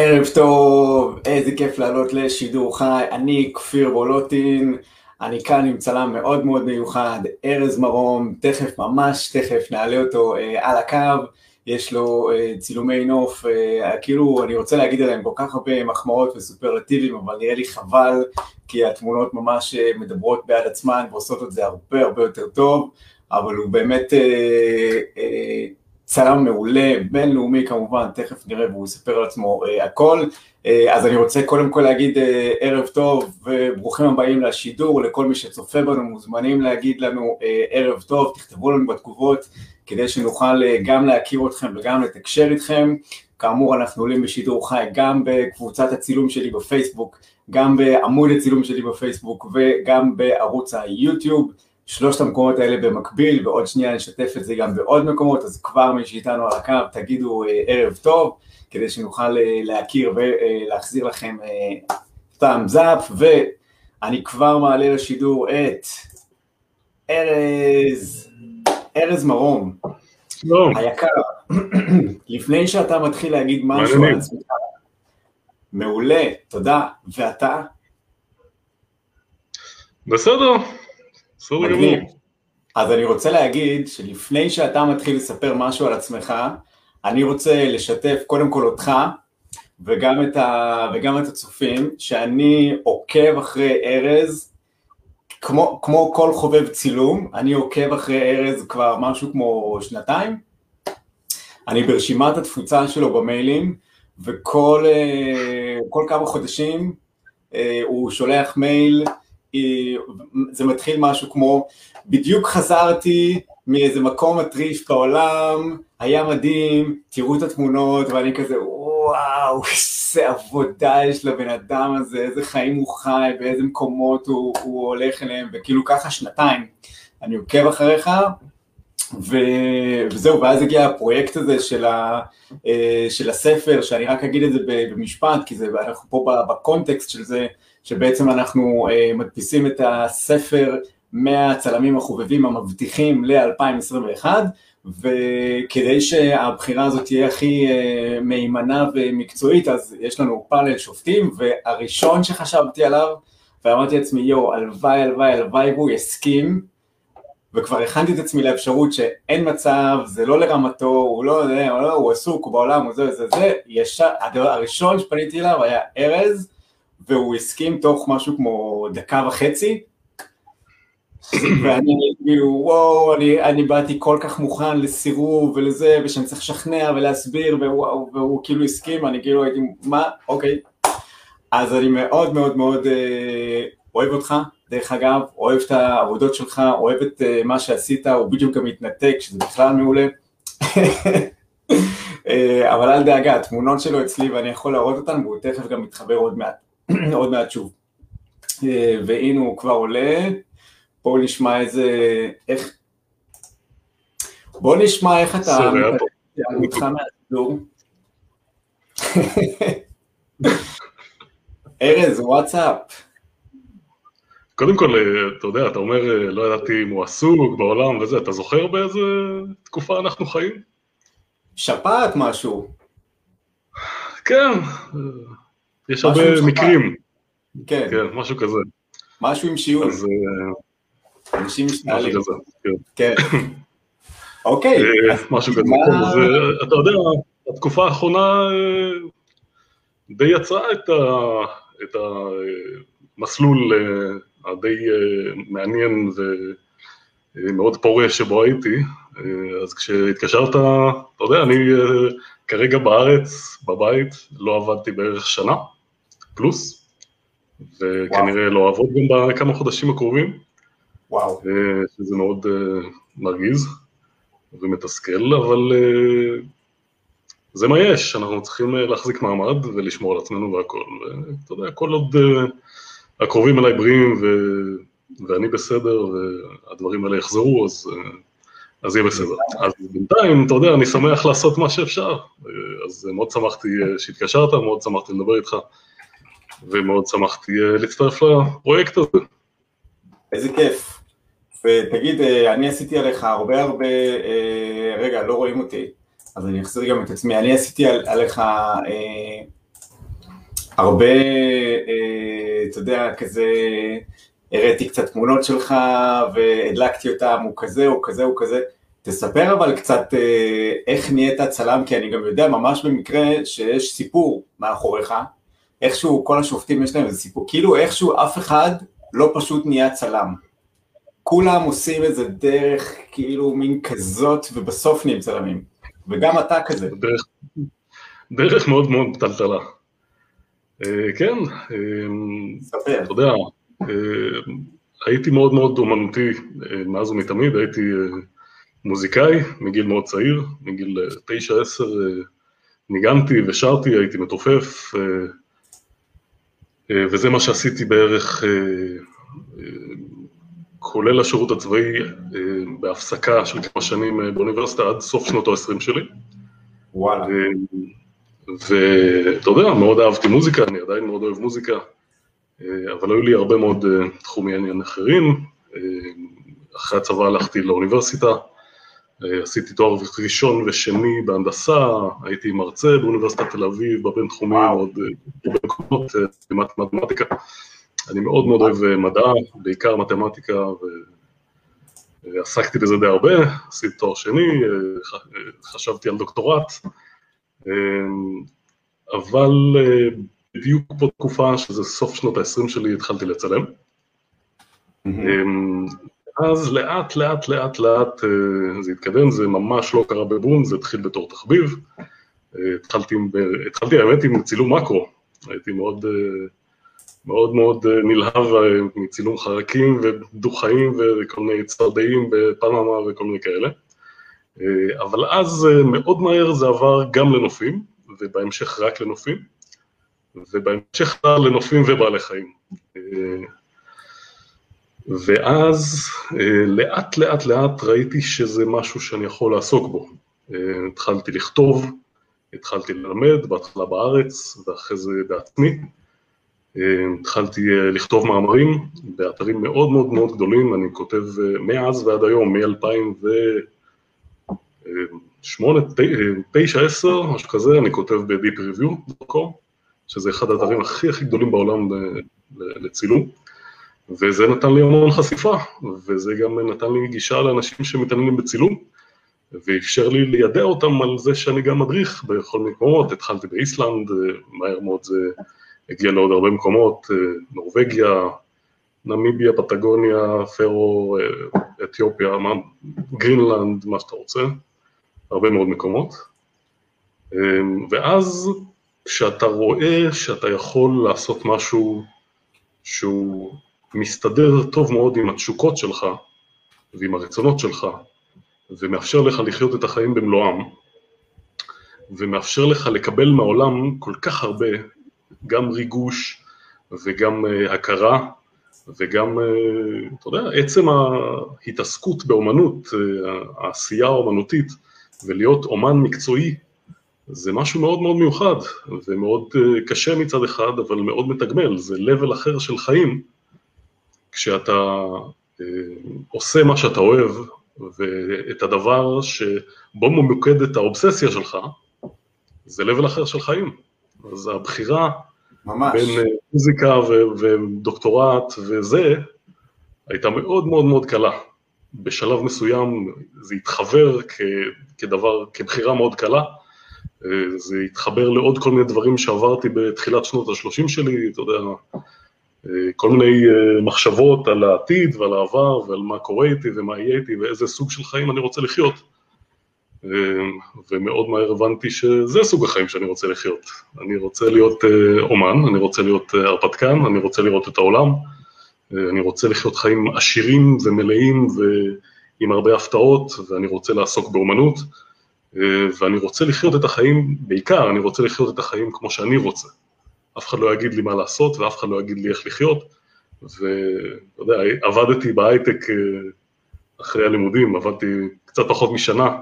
ערב טוב, איזה כיף לעלות לשידור חי, אני כפיר בולוטין, אני כאן עם צלם מאוד מאוד מיוחד, ארז מרום, תכף, ממש תכף נעלה אותו אה, על הקו, יש לו אה, צילומי נוף, אה, כאילו אני רוצה להגיד עליהם כל כך הרבה מחמאות וסופרלטיבים, אבל נראה לי חבל, כי התמונות ממש אה, מדברות בעד עצמן ועושות את זה הרבה הרבה יותר טוב, אבל הוא באמת אה, אה, צלם מעולה, בינלאומי כמובן, תכף נראה והוא יספר על עצמו uh, הכל. Uh, אז אני רוצה קודם כל להגיד uh, ערב טוב וברוכים הבאים לשידור, לכל מי שצופה בנו מוזמנים להגיד לנו uh, ערב טוב, תכתבו לנו בתגובות כדי שנוכל uh, גם להכיר אתכם וגם לתקשר איתכם. כאמור אנחנו עולים בשידור חי גם בקבוצת הצילום שלי בפייסבוק, גם בעמוד הצילום שלי בפייסבוק וגם בערוץ היוטיוב. שלושת המקומות האלה במקביל, ועוד שנייה נשתף את זה גם בעוד מקומות, אז כבר מי שאיתנו על הקו תגידו אה, ערב טוב, כדי שנוכל אה, להכיר ולהחזיר לכם טעם זאפ, ואני כבר מעלה לשידור את ארז, ארז מרום, שלום. היקר, לפני שאתה מתחיל להגיד משהו על עצמך, מעולה, תודה, ואתה? בסדר, בסדר גמור. אז אני רוצה להגיד שלפני שאתה מתחיל לספר משהו על עצמך, אני רוצה לשתף קודם כל אותך וגם את, ה, וגם את הצופים, שאני עוקב אחרי ארז, כמו, כמו כל חובב צילום, אני עוקב אחרי ארז כבר משהו כמו שנתיים. אני ברשימת התפוצה שלו במיילים, וכל אה, כמה חודשים אה, הוא שולח מייל זה מתחיל משהו כמו, בדיוק חזרתי מאיזה מקום מטריף בעולם, היה מדהים, תראו את התמונות, ואני כזה, וואו, איזה עבודה יש לבן אדם הזה, איזה חיים הוא חי, באיזה מקומות הוא, הוא הולך אליהם, וכאילו ככה שנתיים אני עוקב אחריך, ו... וזהו, ואז הגיע הפרויקט הזה של, ה... אה, של הספר, שאני רק אגיד את זה במשפט, כי זה, אנחנו פה בקונטקסט של זה, שבעצם אנחנו uh, מדפיסים את הספר מהצלמים החובבים המבטיחים ל-2021 וכדי שהבחירה הזאת תהיה הכי uh, מהימנה ומקצועית אז יש לנו פאנל שופטים והראשון שחשבתי עליו ואמרתי לעצמי יואו הלוואי הלוואי הלוואי והוא יסכים. וכבר הכנתי את עצמי לאפשרות שאין מצב, זה לא לרמתו, הוא לא, יודע, הוא, לא, עסוק, הוא בעולם, הוא זה זה זה, ישר, הראשון שפניתי אליו היה ארז והוא הסכים תוך משהו כמו דקה וחצי, ואני כאילו וואו, אני, אני באתי כל כך מוכן לסירוב ולזה, ושאני צריך לשכנע ולהסביר, ווואו, והוא כאילו הסכים, אני כאילו הייתי, מה, אוקיי. אז אני מאוד מאוד מאוד אה, אוהב אותך, דרך אגב, אוהב את העבודות שלך, אוהב את אה, מה שעשית, הוא בדיוק גם מתנתק, שזה בכלל מעולה. אה, אבל אל דאגה, התמונות שלו אצלי ואני יכול להראות אותן, והוא תכף גם מתחבר עוד מעט. עוד מעט שוב. אה, והנה הוא כבר עולה, בואו נשמע איזה, איך, בואו נשמע איך אתה מתחם מהסידור. ארז, וואטסאפ. קודם כל, אה, אתה יודע, אתה אומר, אה, לא ידעתי אם הוא עסוק בעולם וזה, אתה זוכר באיזה תקופה אנחנו חיים? שפעת משהו. כן, יש הרבה מקרים. כן. כן, משהו כזה. משהו עם שיעור. אז... אה, אנשים משתעלים. משהו כזה, כן. כן. אוקיי. אה, משהו כזה. אה, אתה יודע, התקופה האחרונה די יצרה את המסלול הדי מעניין ומאוד פורה שבו הייתי. אז כשהתקשרת, אתה יודע, אני כרגע בארץ, בבית, לא עבדתי בערך שנה. פלוס, וכנראה וואו. לא אעבוד גם בכמה חודשים הקרובים. וואו. שזה מאוד uh, מרגיז ומתסכל, אבל uh, זה מה יש, אנחנו צריכים להחזיק מעמד ולשמור על עצמנו והכל. ואתה יודע, כל עוד הקרובים אליי בריאים ו... ואני בסדר והדברים האלה יחזרו, אז, אז יהיה בסדר. אז בינתיים, אתה יודע, אני שמח לעשות מה שאפשר. אז מאוד שמחתי שהתקשרת, מאוד שמחתי לדבר איתך. ומאוד שמחתי אה, להצטרף לפרויקט הזה. איזה כיף. ותגיד, אה, אני עשיתי עליך הרבה הרבה, אה, רגע, לא רואים אותי, אז אני אחזיר גם את עצמי, אני עשיתי עליך הרבה, אה, אתה יודע, כזה, הראיתי קצת תמונות שלך והדלקתי אותם, הוא כזה, הוא כזה, הוא כזה. תספר אבל קצת אה, איך נהיית צלם, כי אני גם יודע ממש במקרה שיש סיפור מאחוריך, איכשהו כל השופטים יש להם איזה סיפור, כאילו איכשהו אף אחד לא פשוט נהיה צלם. כולם עושים איזה דרך כאילו מין כזאת ובסוף נהיים צלמים, וגם אתה כזה. דרך, דרך מאוד מאוד טלטלה. אה, כן, ספר. אתה יודע, הייתי מאוד מאוד אומנותי מאז ומתמיד, הייתי מוזיקאי מגיל מאוד צעיר, מגיל תשע עשר ניגנתי ושרתי, הייתי מתופף, וזה מה שעשיתי בערך, כולל השירות הצבאי, בהפסקה של כמה שנים באוניברסיטה עד סוף שנות ה-20 שלי. וואלה. ואתה יודע, מאוד אהבתי מוזיקה, אני עדיין מאוד אוהב מוזיקה, אבל היו לי הרבה מאוד תחומי עניין אחרים. אחרי הצבא הלכתי לאוניברסיטה, עשיתי תואר ראשון ושני בהנדסה, הייתי מרצה באוניברסיטת תל אביב, בבינתחומי מאוד במקומות, מתמטיקה. אני מאוד מאוד אוהב מדע, בעיקר מתמטיקה, ועסקתי בזה די הרבה, עשיתי תואר שני, חשבתי על דוקטורט, אבל בדיוק בתקופה, שזה סוף שנות ה-20 שלי, התחלתי לצלם. אז לאט, לאט, לאט, לאט זה התקדם, זה ממש לא קרה בבום, זה התחיל בתור תחביב. התחלתי, התחלתי האמת עם צילום מקרו, הייתי מאוד מאוד מאוד נלהב מצילום חרקים ודו-חיים וכל מיני צפרדעים בפנמה וכל מיני כאלה. אבל אז מאוד מהר זה עבר גם לנופים, ובהמשך רק לנופים, ובהמשך לנופים ובעלי חיים. ואז לאט לאט לאט ראיתי שזה משהו שאני יכול לעסוק בו. התחלתי לכתוב, התחלתי ללמד, בהתחלה בארץ ואחרי זה בעצמי. התחלתי לכתוב מאמרים באתרים מאוד מאוד מאוד גדולים, אני כותב מאז ועד היום, מ-2008, 9, 10, משהו כזה, אני כותב ב-deepreview.com, שזה אחד האתרים הכי הכי גדולים בעולם לצילום. וזה נתן לי המון חשיפה, וזה גם נתן לי גישה לאנשים שמתעניינים בצילום, ואפשר לי לידע אותם על זה שאני גם מדריך בכל מיני מקומות, התחלתי באיסלנד, מהר מאוד זה הגיע לעוד הרבה מקומות, נורבגיה, נמיביה, פטגוניה, פרו, אתיופיה, גרינלנד, מה שאתה רוצה, הרבה מאוד מקומות. ואז כשאתה רואה שאתה יכול לעשות משהו שהוא מסתדר טוב מאוד עם התשוקות שלך ועם הרצונות שלך, ומאפשר לך לחיות את החיים במלואם, ומאפשר לך לקבל מהעולם כל כך הרבה, גם ריגוש וגם uh, הכרה, וגם, uh, אתה יודע, עצם ההתעסקות באומנות, uh, העשייה האומנותית, ולהיות אומן מקצועי, זה משהו מאוד מאוד מיוחד, ומאוד uh, קשה מצד אחד, אבל מאוד מתגמל, זה level אחר של חיים, כשאתה אה, עושה מה שאתה אוהב, ואת הדבר שבו ממוקדת האובססיה שלך, זה לבל אחר של חיים. אז הבחירה ממש. בין מוזיקה ו- ודוקטורט וזה, הייתה מאוד מאוד מאוד קלה. בשלב מסוים זה התחבר כ- כדבר, כבחירה מאוד קלה, זה התחבר לעוד כל מיני דברים שעברתי בתחילת שנות ה-30 שלי, אתה יודע, כל מיני אה, מחשבות על העתיד ועל העבר ועל מה קורה איתי ומה יהיה איתי ואיזה סוג של חיים אני רוצה לחיות. אה, ומאוד מהר הבנתי שזה סוג החיים שאני רוצה לחיות. אני רוצה להיות אה, אומן, אני רוצה להיות הרפתקן, אני רוצה לראות את העולם, אני רוצה לחיות חיים עשירים ומלאים ועם הרבה הפתעות, ואני רוצה לעסוק באומנות, ואני רוצה לחיות את החיים, בעיקר אני רוצה לחיות את החיים כמו שאני רוצה. אף אחד לא יגיד לי מה לעשות ואף אחד לא יגיד לי איך לחיות. ואתה יודע, עבדתי בהייטק אה, אחרי הלימודים, עבדתי קצת פחות משנה.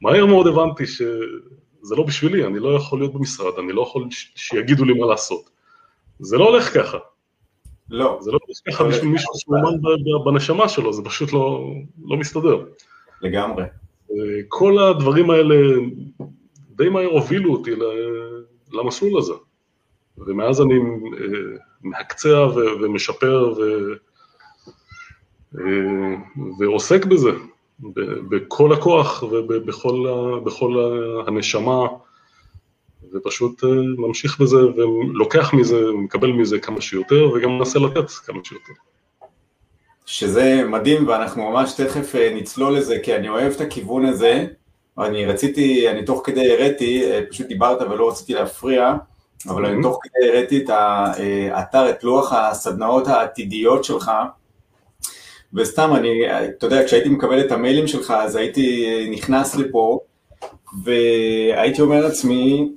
מהר מאוד הבנתי שזה לא בשבילי, אני לא יכול להיות במשרד, אני לא יכול שיגידו לי מה לעשות. זה לא הולך ככה. לא. זה לא הולך ככה בשביל מישהו שאומן בנשמה שלו, זה פשוט לא, לא מסתדר. לגמרי. כל הדברים האלה די מהר הובילו אותי למסלול הזה. ומאז אני מהקצע ומשפר ו... ועוסק בזה, בכל הכוח ובכל הנשמה, ופשוט ממשיך בזה ולוקח מזה, מקבל מזה כמה שיותר, וגם מנסה לתת כמה שיותר. שזה מדהים, ואנחנו ממש תכף נצלול לזה, כי אני אוהב את הכיוון הזה. אני רציתי, אני תוך כדי הראתי, פשוט דיברת ולא רציתי להפריע, אבל אני תוך כדי הראתי את האתר, את לוח הסדנאות העתידיות שלך, וסתם, אני, אתה יודע, כשהייתי מקבל את המיילים שלך, אז הייתי נכנס לפה, והייתי אומר לעצמי,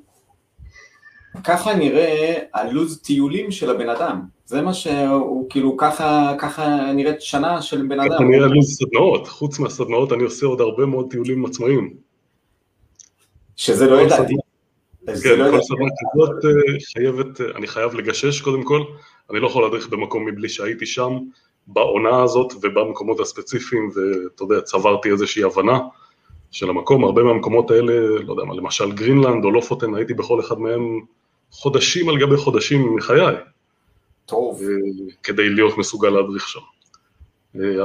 ככה נראה הלו"ז טיולים של הבן אדם. זה מה שהוא, כאילו, ככה, ככה נראית שנה של בן אדם. ככה נראה לו"ז סדנאות, חוץ מהסדנאות אני עושה עוד הרבה מאוד טיולים עצמאיים. שזה לא ידעתי. כן, לא כל סדנה כזאת חייבת, אני חייב לגשש קודם כל, אני לא יכול להדריך במקום מבלי שהייתי שם בעונה הזאת ובמקומות הספציפיים, ואתה יודע, צברתי איזושהי הבנה של המקום, הרבה מהמקומות האלה, לא יודע מה, למשל גרינלנד או לופוטן, הייתי בכל אחד מהם חודשים על גבי חודשים מחיי. טוב. כדי להיות מסוגל להדריך שם.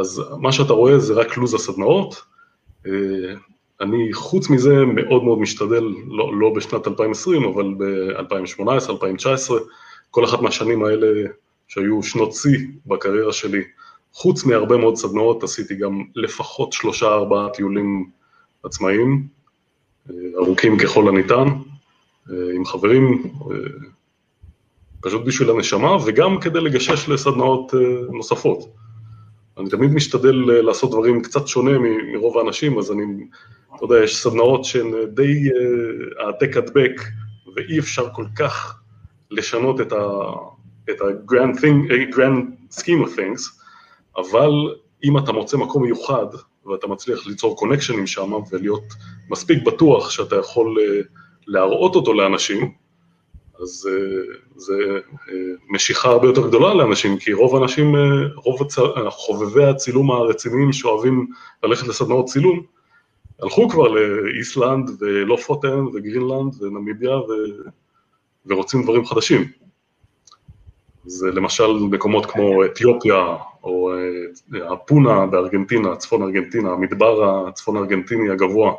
אז מה שאתה רואה זה רק לו"ז הסדנאות. אני חוץ מזה מאוד מאוד משתדל, לא, לא בשנת 2020, אבל ב-2018, 2019, כל אחת מהשנים האלה שהיו שנות שיא בקריירה שלי, חוץ מהרבה מאוד סדנאות, עשיתי גם לפחות שלושה ארבעה טיולים עצמאיים, ארוכים ככל הניתן, עם חברים, פשוט בשביל הנשמה, וגם כדי לגשש לסדנאות נוספות. אני תמיד משתדל לעשות דברים קצת שונה מרוב האנשים, אז אני, אתה יודע, יש סדנאות שהן די העתק הדבק, ואי אפשר כל כך לשנות את ה... את ה-grand thing, grand scheme of things, אבל אם אתה מוצא מקום מיוחד ואתה מצליח ליצור קונקשנים שם ולהיות מספיק בטוח שאתה יכול להראות אותו לאנשים, אז זה משיכה הרבה יותר גדולה לאנשים, כי רוב האנשים, רוב הצ... חובבי הצילום הרציניים שאוהבים ללכת לסדנאות צילום, הלכו כבר לאיסלנד ולופוטן וגרינלנד ונמיביה ו... ורוצים דברים חדשים. זה למשל מקומות כמו אתיופיה, או אפונה בארגנטינה, צפון ארגנטינה, המדבר הצפון ארגנטיני הגבוה,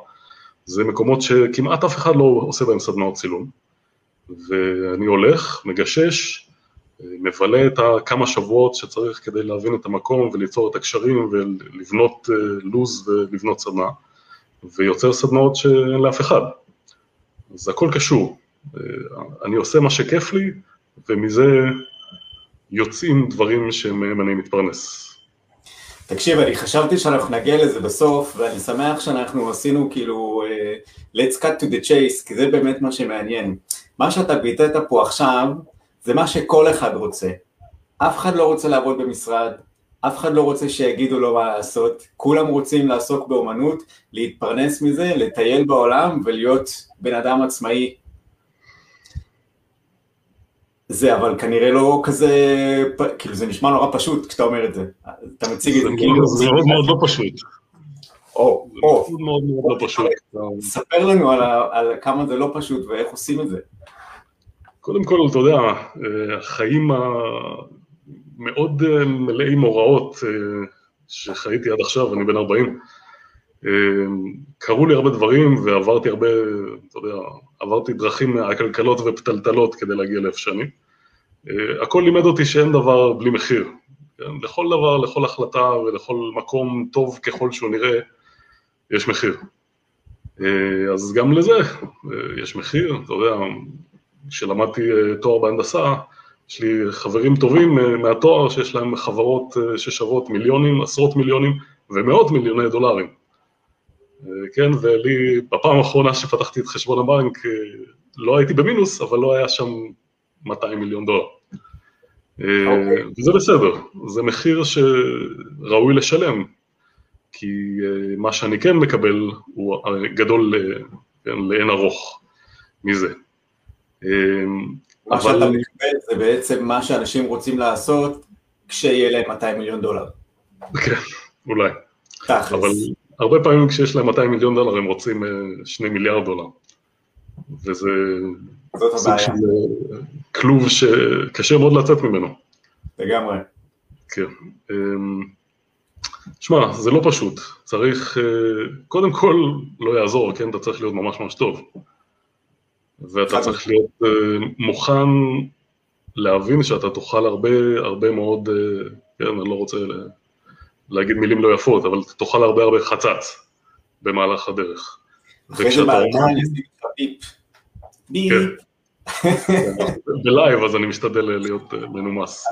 זה מקומות שכמעט אף אחד לא עושה בהם סדנאות צילום. ואני הולך, מגשש, מבלה את הכמה שבועות שצריך כדי להבין את המקום וליצור את הקשרים ולבנות לו"ז ולבנות סדנה, ויוצר סדנאות שאין לאף אחד. אז הכל קשור. אני עושה מה שכיף לי, ומזה יוצאים דברים שמהם אני מתפרנס. תקשיב, אני חשבתי שאנחנו נגיע לזה בסוף, ואני שמח שאנחנו עשינו כאילו, uh, let's cut to the chase, כי זה באמת מה שמעניין. מה שאתה ביטאת פה עכשיו, זה מה שכל אחד רוצה. אף אחד לא רוצה לעבוד במשרד, אף אחד לא רוצה שיגידו לו מה לעשות, כולם רוצים לעסוק באומנות, להתפרנס מזה, לטייל בעולם ולהיות בן אדם עצמאי זה אבל כנראה לא כזה, כאילו זה נשמע נורא פשוט כשאתה אומר את זה, אתה מציג את זה כאילו... זה מאוד מאוד לא פשוט. או, או, מאוד מאוד לא פשוט. ספר לנו על כמה זה לא פשוט ואיך עושים את זה. קודם כל, אתה יודע, החיים המאוד מלאי מוראות שחייתי עד עכשיו, אני בן 40, קרו לי הרבה דברים ועברתי הרבה, אתה יודע, עברתי דרכים עקלקלות ופתלתלות כדי להגיע לאיפה שאני. הכל לימד אותי שאין דבר בלי מחיר. כן? לכל דבר, לכל החלטה ולכל מקום טוב ככל שהוא נראה, יש מחיר. אז גם לזה יש מחיר, אתה יודע, כשלמדתי תואר בהנדסה, יש לי חברים טובים מהתואר שיש להם חברות ששוות מיליונים, עשרות מיליונים ומאות מיליוני דולרים. כן, ולי, בפעם האחרונה שפתחתי את חשבון הבנק, לא הייתי במינוס, אבל לא היה שם 200 מיליון דולר. Okay. אוקיי. וזה בסדר, זה מחיר שראוי לשלם, כי מה שאני כן מקבל הוא גדול כן, לאין ארוך מזה. מה אבל... שאתה מקבל זה בעצם מה שאנשים רוצים לעשות כשיהיה להם 200 מיליון דולר. כן, אולי. תכלס. אבל הרבה פעמים כשיש להם 200 מיליון דולר הם רוצים 2 מיליארד דולר. וזה סוג של אה, כלוב שקשה מאוד לצאת ממנו. לגמרי. כן. אמ, שמע, זה לא פשוט. צריך, אה, קודם כל, לא יעזור, כן? אתה צריך להיות ממש ממש טוב. ואתה צריך להיות אה, מוכן להבין שאתה תאכל הרבה, הרבה מאוד, אה, כן, אני לא רוצה להגיד מילים לא יפות, אבל תאכל הרבה הרבה חצץ במהלך הדרך. אחרי זה לך ביפ. ביפ. כן. בלייב, אז אני משתדל להיות אה, מנומס.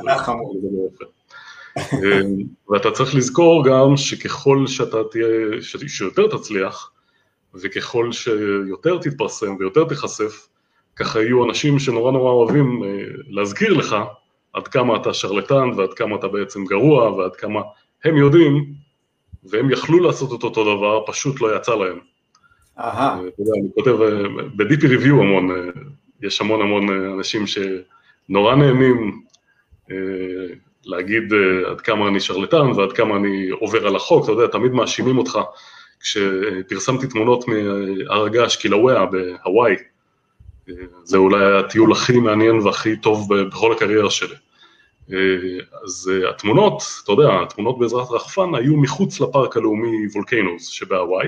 ואתה צריך לזכור גם שככל שאתה תהיה, שיותר תצליח, וככל שיותר תתפרסם ויותר תיחשף, ככה יהיו אנשים שנורא נורא אוהבים אה, להזכיר לך עד כמה אתה שרלטן ועד כמה אתה בעצם גרוע ועד כמה הם יודעים והם יכלו לעשות את אותו דבר, פשוט לא יצא להם. אהה, אתה יודע, אני כותב אה, ב-DP Review המון, אה, יש המון המון אה, אנשים שנורא נהנים אה, להגיד אה, עד כמה אני שרלטן ועד כמה אני עובר על החוק, אתה יודע, תמיד מאשימים אותך. כשפרסמתי תמונות מהר הגעש קילאוויה בהוואי, אה, זה אולי הטיול הכי מעניין והכי טוב בכל הקריירה שלי. אה, אז התמונות, אתה יודע, התמונות בעזרת רחפן היו מחוץ לפארק הלאומי וולקנוס שבהוואי.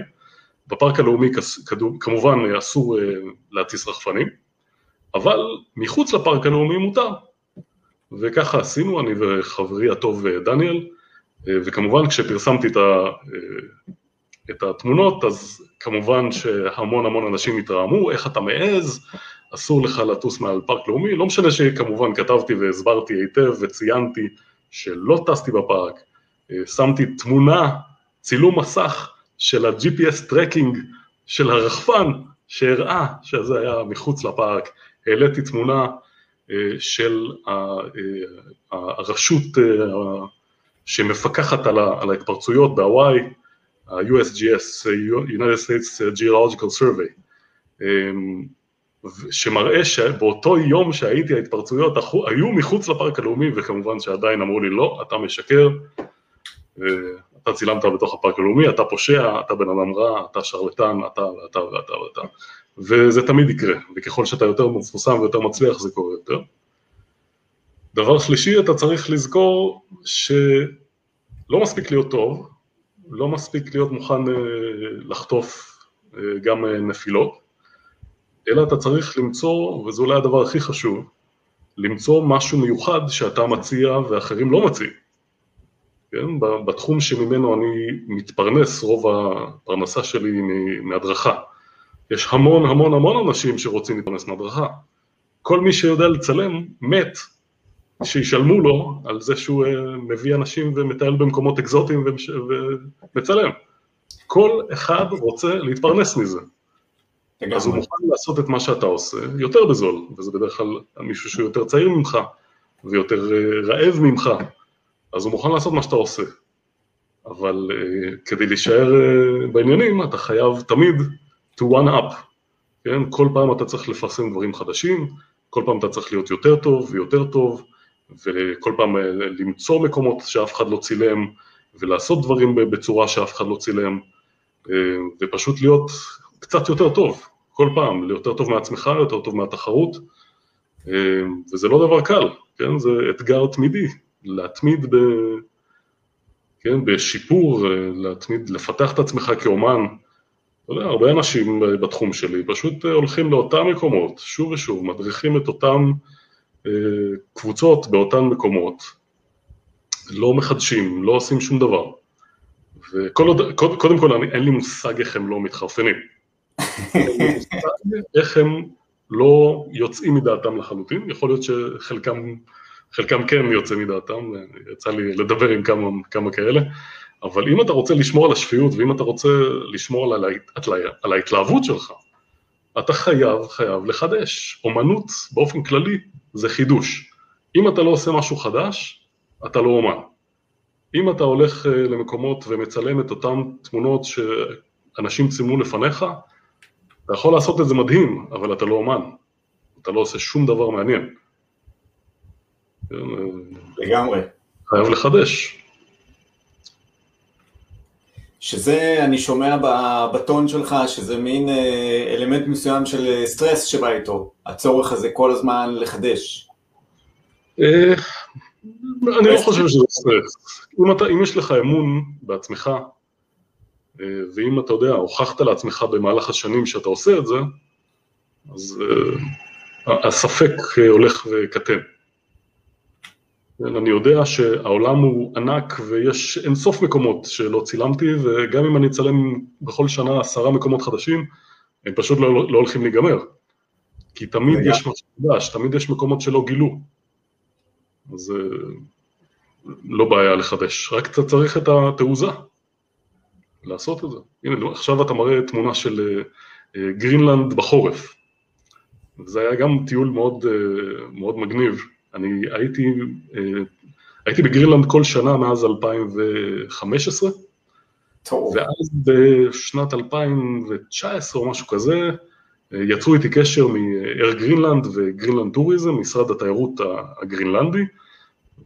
בפארק הלאומי כמובן אסור להטיס רחפנים, אבל מחוץ לפארק הלאומי מותר. וככה עשינו, אני וחברי הטוב אה, דניאל, אה, וכמובן כשפרסמתי את, ה, אה, את התמונות, אז כמובן שהמון המון אנשים התרעמו, איך אתה מעז, אסור לך לטוס מעל פארק לאומי, לא משנה שכמובן כתבתי והסברתי היטב וציינתי שלא טסתי בפארק, שמתי תמונה, צילום מסך של ה- GPS tracking של הרחפן שהראה שזה היה מחוץ לפארק, העליתי תמונה של אה, הרשות אה, שמפקחת על ההתפרצויות בהוואי, ה-USGS, United States Geological Survey, אה, שמראה שבאותו יום שהייתי ההתפרצויות היו מחוץ לפארק הלאומי וכמובן שעדיין אמרו לי לא, אתה משקר, אה, אתה צילמת בתוך הפארק הלאומי, אתה פושע, אתה בן אדם רע, אתה שרלטן, אתה ואתה ואתה ואתה, וזה תמיד יקרה, וככל שאתה יותר מפורסם ויותר מצליח זה קורה יותר. דבר שלישי, אתה צריך לזכור שלא מספיק להיות טוב, לא מספיק להיות מוכן אה, לחטוף אה, גם אה, נפילות, אלא אתה צריך למצוא, וזה אולי הדבר הכי חשוב, למצוא משהו מיוחד שאתה מציע ואחרים לא מציעים. כן? בתחום שממנו אני מתפרנס, רוב הפרנסה שלי היא מהדרכה. יש המון המון המון אנשים שרוצים להתפרנס מהדרכה. כל מי שיודע לצלם, מת, שישלמו לו על זה שהוא אה, מביא אנשים ומטייל במקומות אקזוטיים ומש- ומצלם. כל אחד רוצה להתפרנס מזה. אז הוא. מוכן לעשות את מה שאתה עושה יותר בזול, וזה בדרך כלל מישהו שהוא יותר צעיר ממך ויותר אה, רעב ממך, אז הוא מוכן לעשות מה שאתה עושה. אבל uh, כדי להישאר uh, בעניינים, אתה חייב תמיד to one up, כן? כל פעם אתה צריך לפרסם דברים חדשים, כל פעם אתה צריך להיות יותר טוב ויותר טוב, וכל פעם uh, למצוא מקומות שאף אחד לא צילם, ולעשות דברים בצורה שאף אחד לא צילם, uh, ופשוט להיות קצת יותר טוב, כל פעם, ליותר טוב מעצמך, יותר טוב מהתחרות, uh, וזה לא דבר קל, כן? זה אתגר תמידי, להתמיד ב... כן, בשיפור, אה, להתמיד, לפתח את עצמך כאומן. אתה יודע, הרבה אנשים אה, בתחום שלי פשוט אה, הולכים לאותם מקומות, שוב ושוב, מדריכים את אותם אה, קבוצות באותן מקומות, לא מחדשים, לא עושים שום דבר. וכל עוד, קוד, קודם כל, אני, אין לי מושג איך הם לא מתחרפנים. איך הם לא יוצאים מדעתם לחלוטין, יכול להיות שחלקם חלקם כן יוצא מדעתם, יצא לי לדבר עם כמה, כמה כאלה, אבל אם אתה רוצה לשמור על השפיות ואם אתה רוצה לשמור על, ההת, על ההתלהבות שלך, אתה חייב, חייב לחדש. אומנות באופן כללי זה חידוש. אם אתה לא עושה משהו חדש, אתה לא אומן. אם אתה הולך למקומות ומצלם את אותן תמונות שאנשים צילמו לפניך, אתה יכול לעשות את זה מדהים, אבל אתה לא אומן. אתה לא עושה שום דבר מעניין. לגמרי. חייב לחדש. שזה, אני שומע בטון שלך, שזה מין אלמנט מסוים של סטרס שבא איתו, הצורך הזה כל הזמן לחדש. אני לא חושב שזה סטרס. אם, אתה, אם יש לך אמון בעצמך, אה, ואם אתה יודע, הוכחת לעצמך במהלך השנים שאתה עושה את זה, אז הספק הולך וקטן. אני יודע שהעולם הוא ענק ויש אינסוף מקומות שלא צילמתי, וגם אם אני אצלם בכל שנה עשרה מקומות חדשים, הם פשוט לא, לא הולכים להיגמר. כי תמיד יש משהו חדש, תמיד יש מקומות שלא גילו. אז אה, לא בעיה לחדש, רק אתה צריך את התעוזה לעשות את זה. הנה, עכשיו אתה מראה תמונה של אה, אה, גרינלנד בחורף. זה היה גם טיול מאוד, מאוד מגניב. אני הייתי, הייתי בגרינלנד כל שנה מאז 2015, טוב. ואז בשנת 2019 או משהו כזה, יצרו איתי קשר מ-Air Greenland ו-Greenland Tourism, משרד התיירות הגרינלנדי,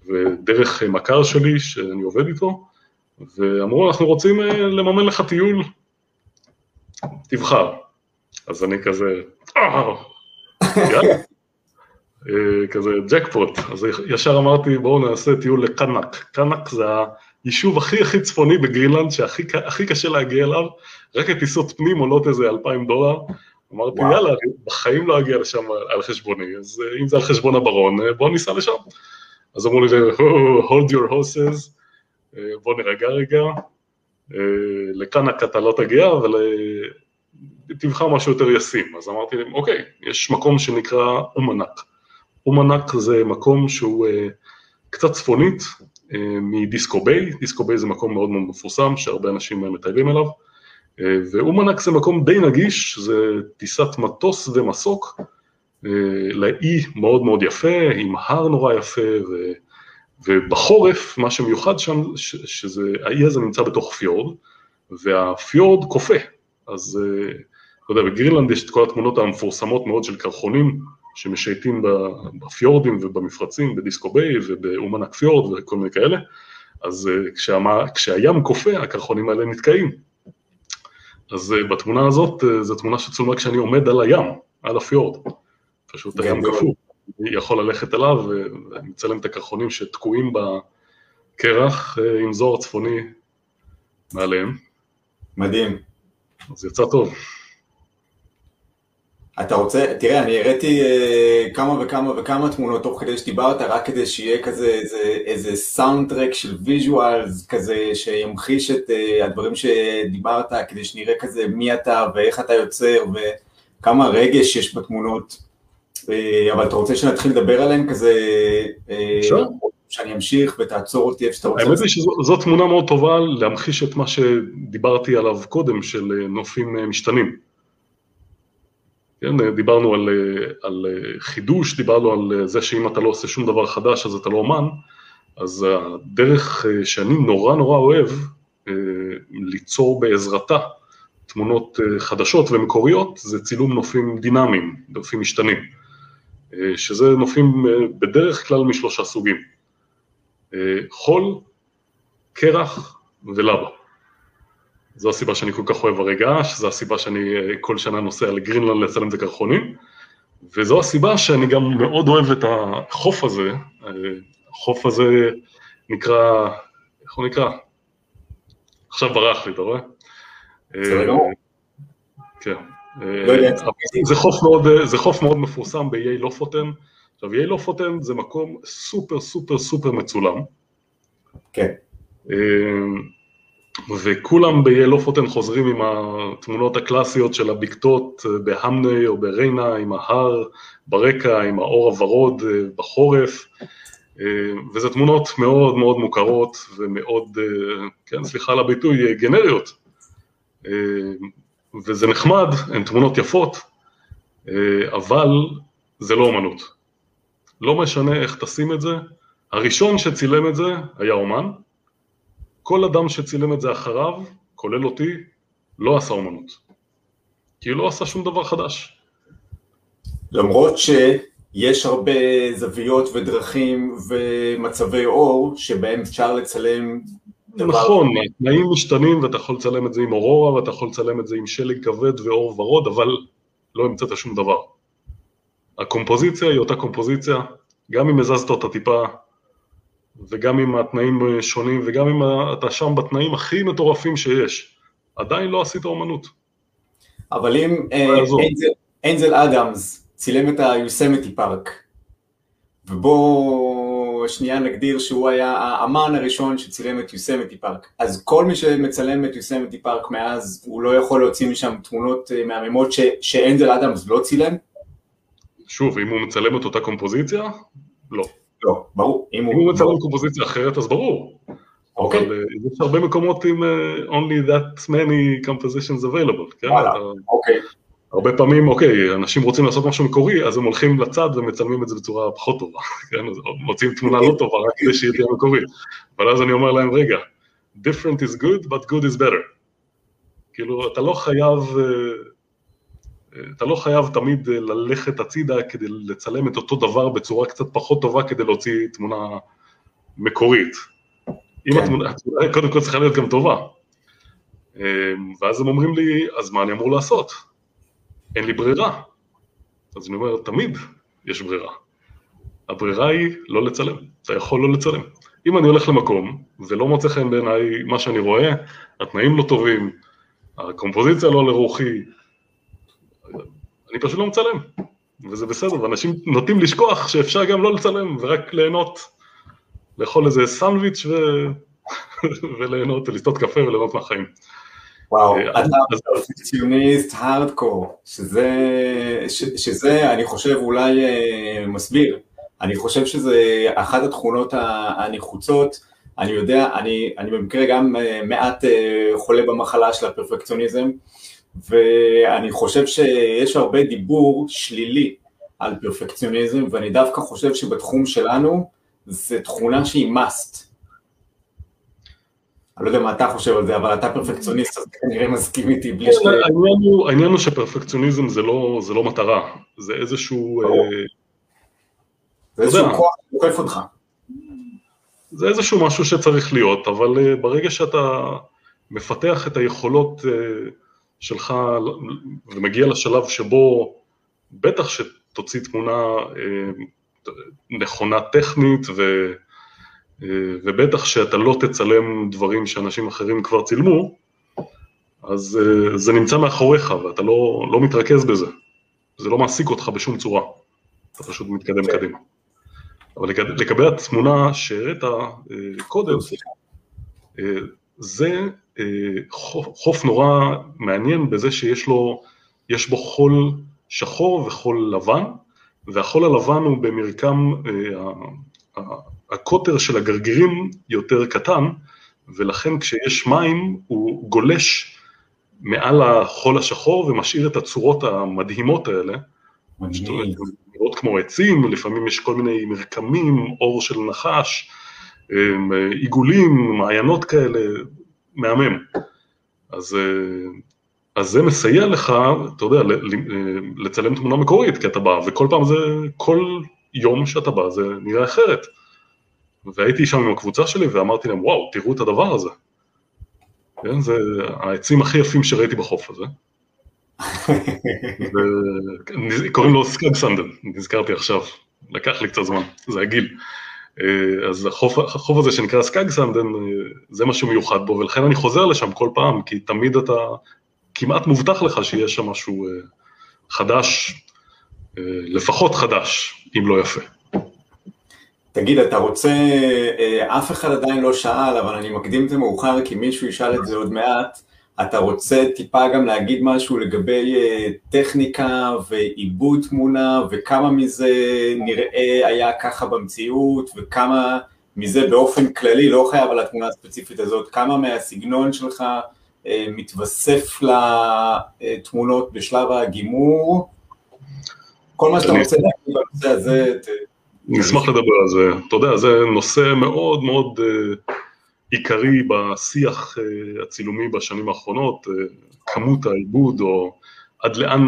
ודרך מכר שלי שאני עובד איתו, ואמרו, אנחנו רוצים אה, לממן לך טיול, תבחר. אז אני כזה, אה, יאללה, אה, כזה ג'קפוט, אז ישר אמרתי, בואו נעשה טיול לקנק. קנק זה היישוב הכי הכי צפוני בגרינלנד, שהכי קשה להגיע אליו, רק הטיסות פנים עולות איזה אלפיים דולר. אמרתי, וואו. יאללה, בחיים לא אגיע לשם על חשבוני, אז אם זה על חשבון הברון, בואו ניסע לשם. אז אמרו לי, hold your horses, אה, בוא נרגע רגע, אה, לקנק אתה לא תגיע, אבל אה, תבחר משהו יותר ישים. אז אמרתי להם, אוקיי, יש מקום שנקרא אומנאק. אומנאק זה מקום שהוא קצת צפונית מדיסקו ביי, דיסקו ביי זה מקום מאוד מאוד מפורסם, שהרבה אנשים מטיילים אליו, ואומנאק זה מקום די נגיש, זה טיסת מטוס ומסוק, לאי מאוד מאוד יפה, עם הר נורא יפה, ו, ובחורף, מה שמיוחד שם, ש, שזה, האי הזה נמצא בתוך פיורד, והפיורד קופא, אז אה, אתה יודע, בגרינלנד יש את כל התמונות המפורסמות מאוד של קרחונים שמשייטים בפיורדים ובמפרצים, בדיסקו ביי ובאומנאק פיורד וכל מיני כאלה, אז אה, כשהמ, כשהים קופא, הקרחונים האלה נתקעים. אז אה, בתמונה הזאת, זו תמונה שצולמה כשאני עומד על הים, על הפיורד. פשוט הים קפוא, יכול ללכת אליו ואני מצלם את הקרחונים שתקועים בקרח אה, עם זוהר צפוני מעליהם. מדהים. אז יצא טוב. אתה רוצה, תראה, אני הראיתי אה, כמה וכמה וכמה תמונות תוך כדי שדיברת, רק כדי שיהיה כזה איזה, איזה soundtrack של visuals, כזה שימחיש את אה, הדברים שדיברת, כדי שנראה כזה מי אתה ואיך אתה יוצר וכמה רגש יש בתמונות. אה, אבל אתה רוצה שנתחיל לדבר עליהם כזה, אה, אפשר? שאני אמשיך ותעצור אותי איפה שאתה רוצה. האמת היא שזו תמונה מאוד טובה להמחיש את מה שדיברתי עליו קודם, של אה, נופים משתנים. כן, דיברנו על, על חידוש, דיברנו על זה שאם אתה לא עושה שום דבר חדש אז אתה לא אומן, אז הדרך שאני נורא נורא אוהב ליצור בעזרתה תמונות חדשות ומקוריות זה צילום נופים דינמיים, נופים משתנים. אה, שזה נופים אה, בדרך כלל משלושה סוגים, אה, חול, קרח ולבה. זו הסיבה שאני כל כך אוהב הרגע, שזו הסיבה שאני כל שנה נוסע לגרינלנד לצלם את הקרחונים, וזו הסיבה שאני גם מאוד אוהב את החוף הזה, החוף הזה נקרא, איך הוא נקרא? עכשיו ברח לי, אתה רואה? כן. לא זה חוף, מאוד, זה חוף מאוד מפורסם באיי לופוטן. עכשיו, איי לופוטן זה מקום סופר סופר סופר מצולם. כן. וכולם באיי לופוטן חוזרים עם התמונות הקלאסיות של הבקתות בהמנה או בריינה, עם ההר ברקע, עם האור הוורוד בחורף, וזה תמונות מאוד מאוד מוכרות ומאוד, כן, סליחה על הביטוי, גנריות. וזה נחמד, הן תמונות יפות, אה, אבל זה לא אומנות. לא משנה איך תשים את זה, הראשון שצילם את זה היה אומן, כל אדם שצילם את זה אחריו, כולל אותי, לא עשה אומנות. כי הוא לא עשה שום דבר חדש. למרות שיש הרבה זוויות ודרכים ומצבי אור שבהם אפשר לצלם נכון, התנאים משתנים ואתה יכול לצלם את זה עם אורורה ואתה יכול לצלם את זה עם שלג כבד ואור ורוד, אבל לא המצאת שום דבר. הקומפוזיציה היא אותה קומפוזיציה, גם אם הזזת אותה טיפה, וגם אם התנאים שונים, וגם אם אתה שם בתנאים הכי מטורפים שיש, עדיין לא עשית אומנות. אבל אם אנזל אדמס צילם את היוסמתי פארק, ובואו שנייה נגדיר שהוא היה האמן הראשון שצילם את יוסמתי פארק, אז כל מי שמצלם את יוסמתי פארק מאז, הוא לא יכול להוציא משם תמונות אה, מהממות שאנזל אדמס לא צילם? שוב, אם הוא מצלם את אותה קומפוזיציה, לא. לא, ברור. אם הוא מצלם קומפוזיציה אחרת, אז ברור. אוקיי. אבל אה, יש הרבה מקומות עם uh, only that many compositions available, כן? אוקיי. הרבה פעמים, אוקיי, אנשים רוצים לעשות משהו מקורי, אז הם הולכים לצד ומצלמים את זה בצורה פחות טובה, כן? מוצאים תמונה לא טובה רק כדי שהיא תהיה מקורית. אבל אז אני אומר להם, רגע, different is good, but good is better. כאילו, אתה לא חייב... אתה לא חייב תמיד אה, ללכת הצידה כדי לצלם את אותו דבר בצורה קצת פחות טובה כדי להוציא תמונה מקורית. אם כן. התמונה, התמונה קודם כל צריכה להיות גם טובה. אמ, ואז הם אומרים לי, אז מה אני אמור לעשות? אין לי ברירה. אז אני אומר, תמיד יש ברירה. הברירה היא לא לצלם, אתה יכול לא לצלם. אם אני הולך למקום ולא מוצא חן בעיניי מה שאני רואה, התנאים לא טובים, הקומפוזיציה לא לרוחי, אני פשוט לא מצלם, וזה בסדר, ואנשים נוטים לשכוח שאפשר גם לא לצלם ורק ליהנות, לאכול איזה סנדוויץ' ו... וליהנות, ולשתות קפה וליהנות מהחיים. וואו, אה, אתה פרפקציוניסט הארדקור, שזה, שזה, אני חושב, אולי אה, מסביר. אני חושב שזה אחת התכונות הנחוצות. אני יודע, אני, אני במקרה גם אה, מעט חולה במחלה של הפרפקציוניזם, ואני חושב שיש הרבה דיבור שלילי על פרפקציוניזם, ואני דווקא חושב שבתחום שלנו זה תכונה שהיא must. אני לא יודע מה אתה חושב על זה, אבל אתה פרפקציוניסט, אז כנראה מסכים איתי בלי ש... העניין הוא שפרפקציוניזם לא, זה לא מטרה, זה איזשהו... אה, זה איזשהו כוח שדוחף אותך. זה איזשהו משהו שצריך להיות, אבל אה, ברגע שאתה מפתח את היכולות אה, שלך ומגיע לשלב שבו בטח שתוציא תמונה אה, נכונה טכנית ו, אה, ובטח שאתה לא תצלם דברים שאנשים אחרים כבר צילמו, אז אה, זה נמצא מאחוריך ואתה לא, לא מתרכז בזה, זה לא מעסיק אותך בשום צורה, אתה פשוט מתקדם כן. קדימה. אבל לגבי התמונה שהראית קודם, זה אה, חוף נורא מעניין בזה שיש לו, יש בו חול שחור וחול לבן, והחול הלבן הוא במרקם, אה, הקוטר של הגרגירים יותר קטן, ולכן כשיש מים הוא גולש מעל החול השחור ומשאיר את הצורות המדהימות האלה. נראות כמו עצים, לפעמים יש כל מיני מרקמים, אור של נחש, עיגולים, מעיינות כאלה, מהמם. אז, אה, אז זה מסייע לך, אתה יודע, לצלם תמונה מקורית, כי אתה בא, וכל פעם זה, כל יום שאתה בא זה נראה אחרת. והייתי שם עם הקבוצה שלי ואמרתי להם, וואו, תראו את הדבר הזה. כן, זה העצים הכי יפים שראיתי בחוף הזה. קוראים לו סקאג סנדן, נזכרתי עכשיו, לקח לי קצת זמן, זה הגיל. אה, אז החוף, החוף הזה שנקרא סקאג סנדן, אה, זה מה שמיוחד בו, ולכן אני חוזר לשם כל פעם, כי תמיד אתה, כמעט מובטח לך שיש שם משהו אה, חדש, לפחות חדש, אם לא יפה. תגיד, אתה רוצה, אף אחד עדיין לא שאל, אבל אני מקדים את זה מאוחר, כי מישהו ישאל את זה עוד מעט, אתה רוצה טיפה גם להגיד משהו לגבי אה, טכניקה ועיבוד תמונה וכמה מזה נראה היה ככה במציאות וכמה מזה באופן כללי, לא חייב על התמונה הספציפית הזאת, כמה מהסגנון שלך אה, מתווסף לתמונות בשלב הגימור, כל מה שאתה רוצה להגיד בנושא הזה. נשמח לדבר על זה, אתה יודע, זה נושא מאוד מאוד אה, עיקרי בשיח אה, הצילומי בשנים האחרונות, אה, כמות העיבוד או עד לאן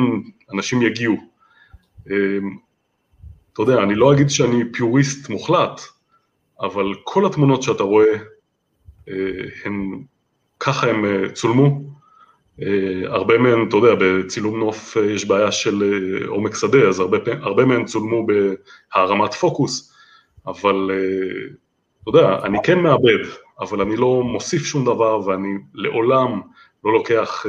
אנשים יגיעו. אה, אתה יודע, אני לא אגיד שאני פיוריסט מוחלט, אבל כל התמונות שאתה רואה הם, ככה הם צולמו, הרבה מהם, אתה יודע, בצילום נוף יש בעיה של עומק שדה, אז הרבה, הרבה מהם צולמו בהרמת פוקוס, אבל אתה יודע, אני כן מאבד, אבל אני לא מוסיף שום דבר ואני לעולם לא לוקח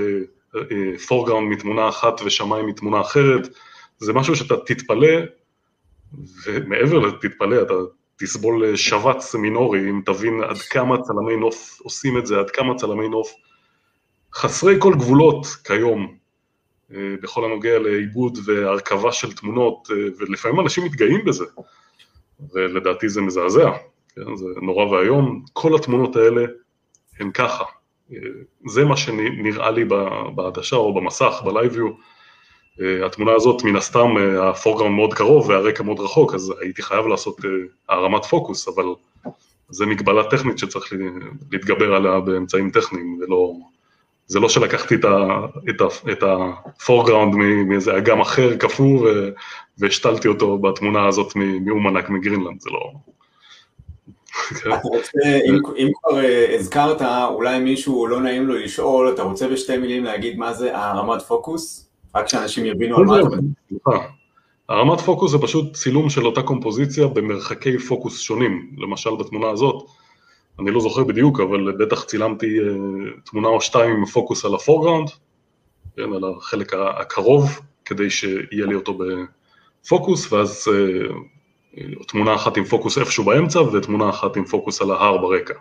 פורגראונד מתמונה אחת ושמיים מתמונה אחרת, זה משהו שאתה תתפלא, ומעבר לתתפלא, אתה תסבול שבץ מינורי, אם תבין עד כמה צלמי נוף עושים את זה, עד כמה צלמי נוף חסרי כל גבולות כיום, אה, בכל הנוגע לעיבוד והרכבה של תמונות, אה, ולפעמים אנשים מתגאים בזה, ולדעתי זה מזעזע, כן? זה נורא ואיום, כל התמונות האלה הן ככה, אה, זה מה שנראה לי בעדשה או במסך, בלייביו, אה, התמונה הזאת מן הסתם הפורגראונד מאוד קרוב והרקע מאוד רחוק, אז הייתי חייב לעשות אה, הרמת פוקוס, אבל זה מגבלה טכנית שצריך להתגבר עליה באמצעים טכניים, ולא, זה לא שלקחתי את, ה, את, מאיזה אגם אחר קפוא והשתלתי אותו בתמונה הזאת מאומנק מגרינלנד, זה לא... אתה רוצה, אם, אם כבר אה, הזכרת, אולי מישהו לא נעים לו לשאול, אתה רוצה בשתי מילים להגיד מה זה הרמת פוקוס? רק שאנשים יבינו על מה אתה מדבר. הרמת פוקוס זה פשוט צילום של אותה קומפוזיציה במרחקי פוקוס שונים, למשל בתמונה הזאת, אני לא זוכר בדיוק, אבל בטח צילמתי אה, תמונה או שתיים עם פוקוס על הפורגראונד, כן, על החלק הקרוב, כדי שיהיה לי אותו בפוקוס, ואז אה, תמונה אחת עם פוקוס איפשהו באמצע ותמונה אחת עם פוקוס על ההר ברקע.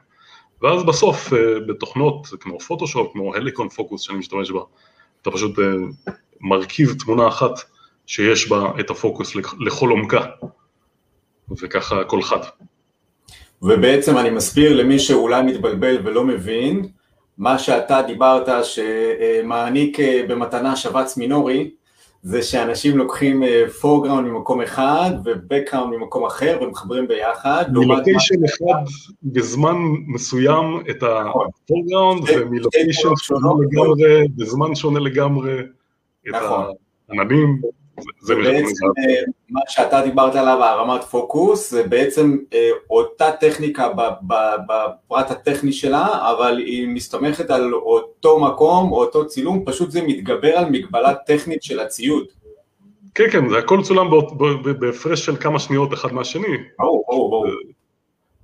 ואז בסוף אה, בתוכנות כמו פוטושופ, כמו הליקון פוקוס שאני משתמש בה, אתה פשוט אה, מרכיב תמונה אחת שיש בה את הפוקוס לכל עומקה, וככה כל חד. ובעצם אני מסביר למי שאולי מתבלבל ולא מבין, מה שאתה דיברת שמעניק אה, במתנה שבץ מינורי, זה שאנשים לוקחים foreground ממקום אחד ו-background ממקום אחר ומחברים ביחד. מ-location אחד בזמן מסוים את ה-foreground נכון. ומ-location שונה לגמרי, בזמן שונה לגמרי את נכון. העננים. זה בעצם אה, מה שאתה דיברת עליו, הרמת פוקוס, זה בעצם אה, אותה טכניקה בפרט הטכני שלה, אבל היא מסתמכת על אותו מקום, אותו צילום, פשוט זה מתגבר על מגבלה טכנית של הציוד. כן, כן, זה הכל צולם בהפרש של כמה שניות אחד מהשני. ברור, ברור, ברור.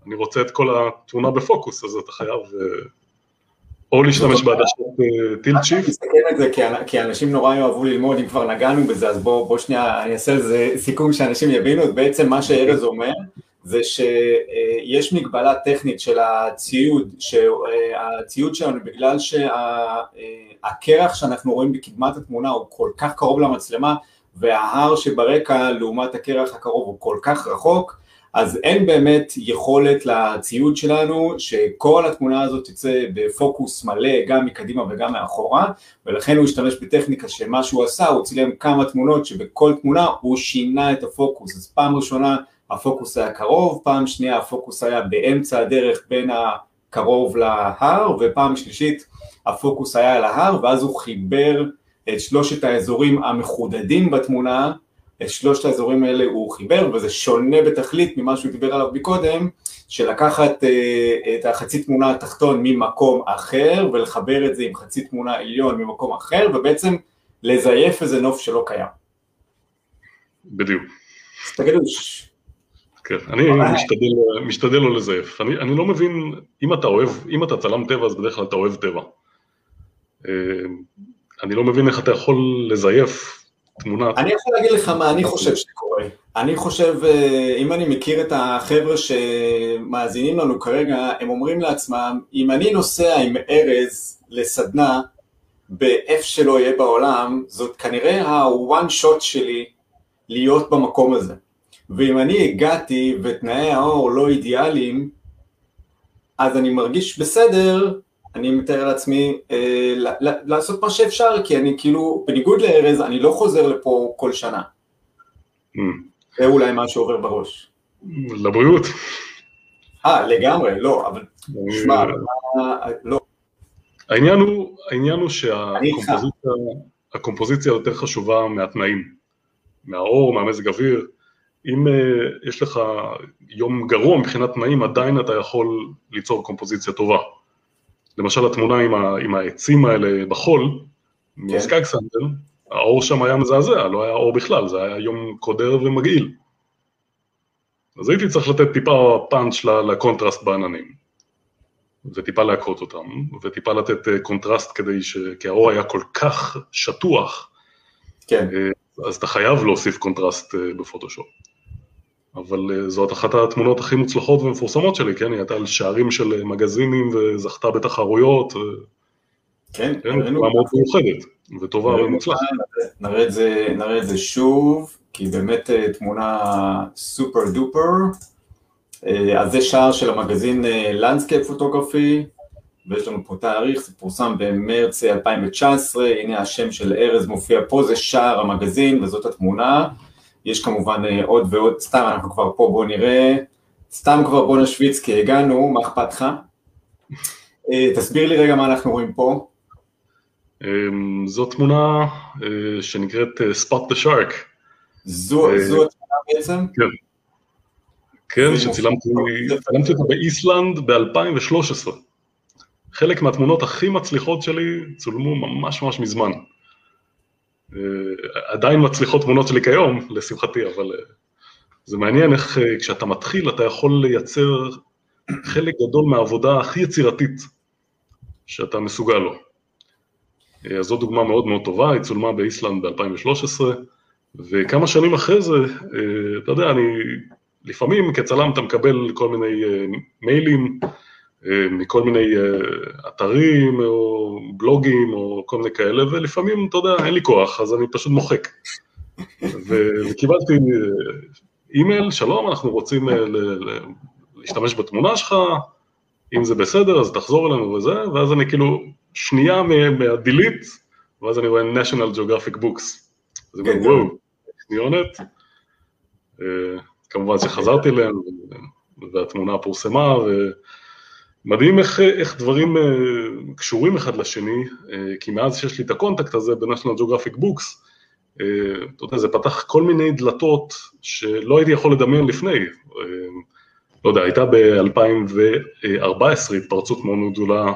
אני רוצה את כל התמונה בפוקוס, אז אתה חייב... אה, או להשתמש בעדשת טיל צ'יפ. אני מסתכל על זה כי אנשים נורא יאהבו ללמוד, אם כבר נגענו בזה, אז בוא שנייה, אני אעשה לזה סיכום שאנשים יבינו, בעצם מה שארז אומר, זה שיש מגבלה טכנית של הציוד, שהציוד שלנו בגלל שהקרח שאנחנו רואים בקדמת התמונה הוא כל כך קרוב למצלמה וההר שברקע לעומת הקרח הקרוב הוא כל כך רחוק, אז אין באמת יכולת לציוד שלנו שכל התמונה הזאת תצא בפוקוס מלא גם מקדימה וגם מאחורה ולכן הוא השתמש בטכניקה שמה שהוא עשה הוא צילם כמה תמונות שבכל תמונה הוא שינה את הפוקוס. אז פעם ראשונה הפוקוס היה קרוב, פעם שנייה הפוקוס היה באמצע הדרך בין הקרוב להר ופעם שלישית הפוקוס היה על ההר ואז הוא חיבר את שלושת האזורים המחודדים בתמונה את שלושת האזורים האלה הוא חיבר, וזה שונה בתכלית ממה שהוא דיבר עליו מקודם, שלקחת אה, את החצי תמונה התחתון ממקום אחר, ולחבר את זה עם חצי תמונה עליון ממקום אחר, ובעצם לזייף איזה נוף שלא קיים. בדיוק. אז תגידו, כן, אני משתדל, משתדל לא לזייף. אני, אני לא מבין, אם אתה אוהב, אם אתה צלם טבע, אז בדרך כלל אתה אוהב טבע. אה, אני לא מבין איך אתה יכול לזייף תמונה. אני יכול להגיד לך מה אני חושב שקורה. אני חושב, אה, אם אני מכיר את החבר'ה שמאזינים לנו כרגע, הם אומרים לעצמם, אם אני נוסע עם ארז לסדנה, באיפה שלא יהיה בעולם, זאת כנראה ה-one shot שלי להיות במקום הזה. ואם אני הגעתי ותנאי האור לא אידיאליים, אז אני מרגיש בסדר אני מתאר לעצמי אה, לעשות מה שאפשר, כי אני כאילו, בניגוד לארז, אני לא חוזר לפה כל שנה. Mm. זה אולי מה שעובר בראש. לבריאות. אה, לגמרי, לא, אבל שמע, לא. העניין הוא, העניין הוא שהקומפוזיציה יותר חשובה מהתנאים, מהאור, מהמזג אוויר. אם אה, יש לך יום גרוע מבחינת תנאים, עדיין אתה יכול ליצור קומפוזיציה טובה. למשל התמונה עם, ה, עם העצים האלה בחול, כן. מסקאג סנטר, האור שם היה מזעזע, לא היה אור בכלל, זה היה יום קודר ומגעיל. אז הייתי צריך לתת טיפה פאנץ' לקונטרסט בעננים, וטיפה להכות אותם, וטיפה לתת אה, קונטרסט כדי ש... כי האור היה כל כך שטוח, כן. אה, אז אתה חייב להוסיף קונטרסט אה, בפוטושופ. אבל זאת אחת התמונות הכי מוצלחות ומפורסמות שלי, כן? היא הייתה על שערים של מגזינים וזכתה בתחרויות. כן, כן, תמונה מאוד מיוחדת וטובה ומוצלחת. נראה נראה את זה שוב. כי באמת אה, תמונה super duper. אה, אז זה שער של המגזין Landscape Photography, ויש לנו פה תאריך, זה פורסם במרץ 2019, הנה השם של ארז מופיע פה, זה שער המגזין וזאת התמונה. יש כמובן אה, עוד ועוד, סתם אנחנו כבר פה, בואו נראה, סתם כבר בוא נשוויץ כי הגענו, מה אכפת לך? תסביר לי רגע מה אנחנו רואים פה. זו תמונה שנקראת Spot the Shark. זו אה, התמונה בעצם? כן. כן, שצילמתי אותה באיסלנד ב-2013. חלק מהתמונות הכי מצליחות שלי צולמו ממש ממש מזמן. אה, עדיין מצליחות תמונות שלי כיום, לשמחתי, אבל אה, זה מעניין איך כשאתה מתחיל אתה יכול לייצר חלק גדול מהעבודה הכי יצירתית שאתה מסוגל לו. אז זו דוגמה מאוד מאוד טובה, היא צולמה באיסלנד ב-2013. וכמה שנים אחרי זה, אה, אתה יודע, אני, לפעמים כצלם אתה מקבל כל מיני אה, מיילים אה, מכל מיני אתרים או בלוגים או כל מיני כאלה, ולפעמים, אתה יודע, אין לי כוח, אז אני פשוט מוחק. וקיבלתי אימייל, שלום, אנחנו רוצים להשתמש בתמונה שלך, אם זה בסדר, אז תחזור אלינו וזה, ואז אני כאילו שנייה מה delete, ואז אני רואה National Geographic Books. אז אני אומר, וואו, ניונת. אה, כמובן שחזרתי אליהם, והתמונה פורסמה, ומדהים איך, איך דברים אה, קשורים אחד לשני, אה, כי מאז שיש לי את ה contact הזה ב-National Geographic Books, אתה יודע, זה פתח כל מיני דלתות שלא הייתי יכול לדמיין לפני. לא יודע, הייתה ב-2014 התפרצות מאוד גדולה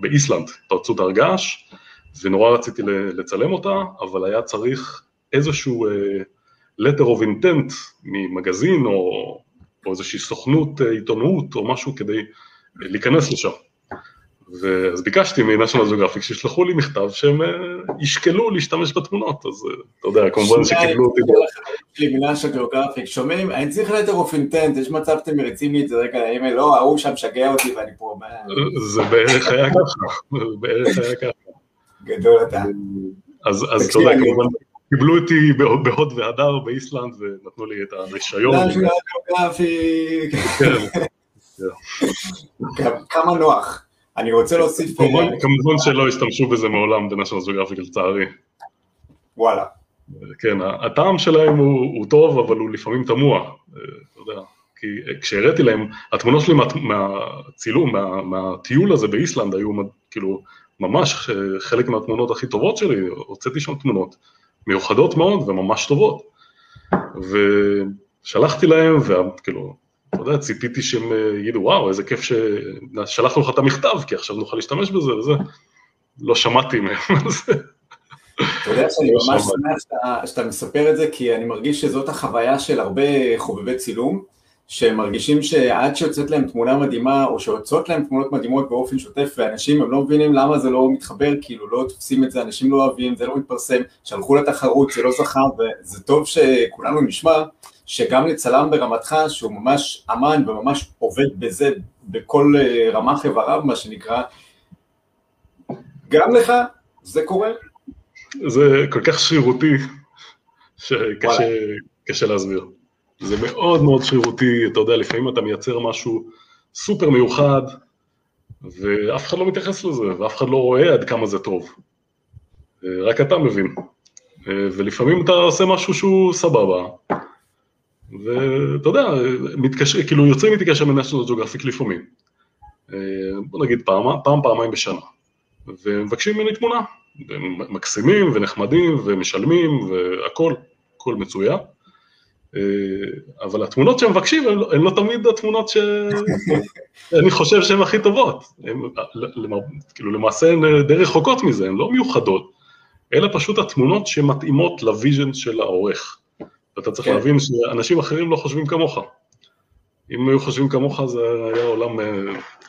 באיסלנד, התפרצות הר געש, ונורא רציתי לצלם אותה, אבל היה צריך איזשהו letter of intent ממגזין או, או איזושהי סוכנות אה, עיתונות או משהו כדי להיכנס לשם. ואז ביקשתי מ-National Geographic שישלחו לי מכתב שהם אה, ישקלו להשתמש בתמונות, אז אה, אתה יודע, כמובן שקיבלו אותי. מ-National Geographic, שומעים? אני צריך letter of intent, יש מצב שאתם מריצים לי את זה רגע לאימייל, לא, ההוא שם משגע אותי ואני פה... זה בערך היה ככה, בערך היה ככה. גדול אתה. אז אתה יודע, כמובן... קיבלו אותי בהוד והדר באיסלנד ונתנו לי את הרישיון. כמה נוח. אני רוצה להוסיף... כמובן שלא השתמשו בזה מעולם בנשיונל ג'וגרפיק לצערי. וואלה. כן, הטעם שלהם הוא, הוא טוב, אבל הוא לפעמים תמוה, אתה יודע, כי כשהראיתי להם, התמונות שלי מה, מהצילום, מה, מהטיול הזה באיסלנד היו כאילו ממש חלק מהתמונות הכי טובות שלי, הוצאתי שם תמונות מיוחדות מאוד וממש טובות. ושלחתי להם, וכאילו, אתה יודע, ציפיתי שהם אה, יגידו, וואו, איזה כיף ששלחנו לך את המכתב, כי עכשיו נוכל להשתמש בזה וזה. לא שמעתי מהם על זה. אתה יודע שאני לא ממש שמח שאתה מספר את זה, כי אני מרגיש שזאת החוויה של הרבה חובבי צילום, שהם מרגישים שעד שיוצאת להם תמונה מדהימה, או שיוצאות להם תמונות מדהימות באופן שוטף, ואנשים הם לא מבינים למה זה לא מתחבר, כאילו לא תופסים את זה, אנשים לא אוהבים, זה לא מתפרסם, שלחו לתחרות, זה לא זכר, וזה טוב שכולנו נשמע, שגם לצלם ברמתך, שהוא ממש אמן וממש עובד בזה, בכל אה, רמ"ח איבריו, מה שנקרא, גם לך זה קורה. זה כל כך שרירותי, שקשה להסביר. זה מאוד מאוד שרירותי, אתה יודע, לפעמים אתה מייצר משהו סופר מיוחד, ואף אחד לא מתייחס לזה, ואף אחד לא רואה עד כמה זה טוב. רק אתה מבין. ולפעמים אתה עושה משהו שהוא סבבה, ואתה יודע, מתקשר, כאילו יוצרים איתי קשר מ National Geographic לפעמים. בוא נגיד פעם, פעם, פעמיים בשנה. ומבקשים ממני תמונה. מקסימים ונחמדים ומשלמים והכל, הכל מצוין. אבל התמונות שהם מבקשים הן לא, לא תמיד התמונות שאני חושב שהן הכי טובות. הן כאילו למעשה הן די רחוקות מזה, הן לא מיוחדות, אלא פשוט התמונות שמתאימות ל vision של העורך. ואתה צריך כן. להבין שאנשים אחרים לא חושבים כמוך. אם היו חושבים כמוך זה היה עולם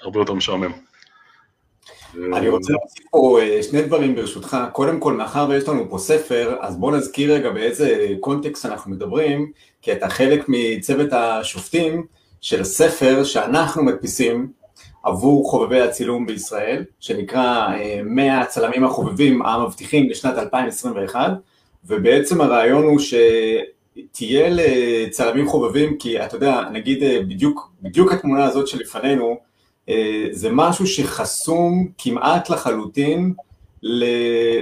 הרבה יותר משעמם. אני רוצה להוסיף פה אה, שני דברים ברשותך, קודם כל מאחר ויש לנו פה ספר, אז בוא נזכיר רגע באיזה קונטקסט אנחנו מדברים, כי אתה חלק מצוות השופטים של ספר שאנחנו מדפיסים עבור חובבי הצילום בישראל, שנקרא 100 אה, הצלמים החובבים המבטיחים לשנת 2021, ובעצם הרעיון הוא שתהיה לצלמים חובבים, כי אתה יודע, נגיד אה, בדיוק, בדיוק התמונה הזאת שלפנינו, אה, זה משהו שחסום כמעט לחלוטין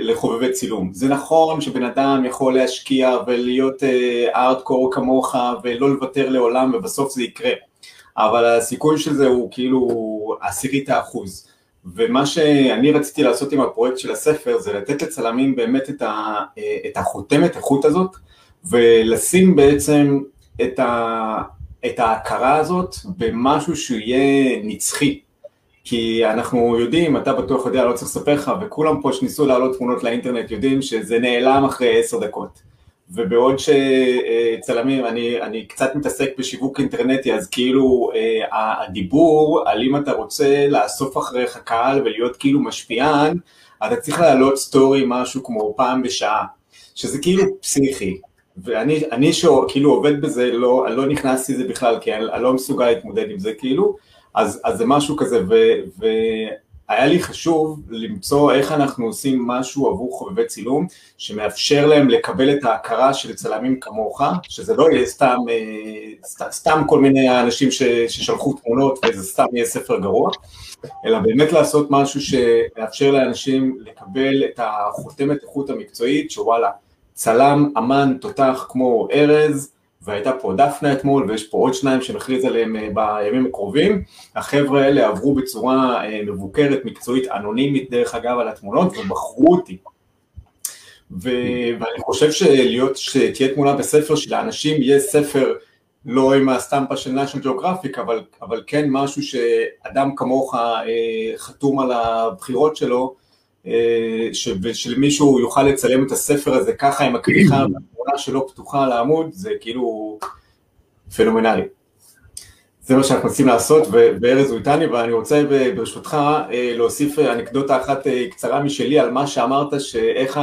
לחובבי צילום. זה נכון שבן אדם יכול להשקיע ולהיות ארדקור אה, כמוך ולא לוותר לעולם ובסוף זה יקרה, אבל הסיכוי של זה הוא כאילו עשירית האחוז. ומה שאני רציתי לעשות עם הפרויקט של הספר זה לתת לצלמים באמת את, ה, את החותמת איכות הזאת ולשים בעצם את, ה, את ההכרה הזאת במשהו שיהיה נצחי. כי אנחנו יודעים, אתה בטוח יודע, לא צריך לספר לך, וכולם פה שניסו להעלות תמונות לאינטרנט יודעים שזה נעלם אחרי עשר דקות. ובעוד שצלמים, אני, אני קצת מתעסק בשיווק אינטרנטי, אז כאילו אה, הדיבור על אם אתה רוצה לאסוף אחריך קהל ולהיות כאילו משפיען, אתה צריך להעלות סטורי משהו כמו פעם בשעה, שזה כאילו פסיכי. ואני שכאילו עובד בזה, לא, לא נכנסתי לזה בכלל, כי אני, אני לא מסוגל להתמודד עם זה כאילו, אז, אז זה משהו כזה, ו, והיה לי חשוב למצוא איך אנחנו עושים משהו עבור חובבי צילום, שמאפשר להם לקבל את ההכרה של צלמים כמוך, שזה לא יהיה סתם, אה, סתם, סתם כל מיני אנשים ש, ששלחו תמונות וזה סתם יהיה ספר גרוע, אלא באמת לעשות משהו שמאפשר לאנשים לקבל את החותמת איכות המקצועית, שוואלה, צלם, אמן, תותח כמו ארז, והייתה פה דפנה אתמול ויש פה עוד שניים שנכריז עליהם אה, בימים הקרובים, החבר'ה האלה עברו בצורה אה, מבוקרת, מקצועית, אנונימית דרך אגב על התמונות ובחרו אותי. ו... ואני חושב שלהיות, שתהיה תמונה בספר שלאנשים יהיה ספר לא עם הסטמפה של national geographic אבל, אבל כן משהו שאדם כמוך אה, חתום על הבחירות שלו ושלמישהו יוכל לצלם את הספר הזה ככה עם הכריכה והתמונה שלו פתוחה על העמוד, זה כאילו פנומנלי. זה מה שאנחנו מנסים לעשות, וארז הוא איתני, ואני רוצה ברשותך אה, להוסיף אנקדוטה אחת אה, קצרה משלי על מה שאמרת, שאיך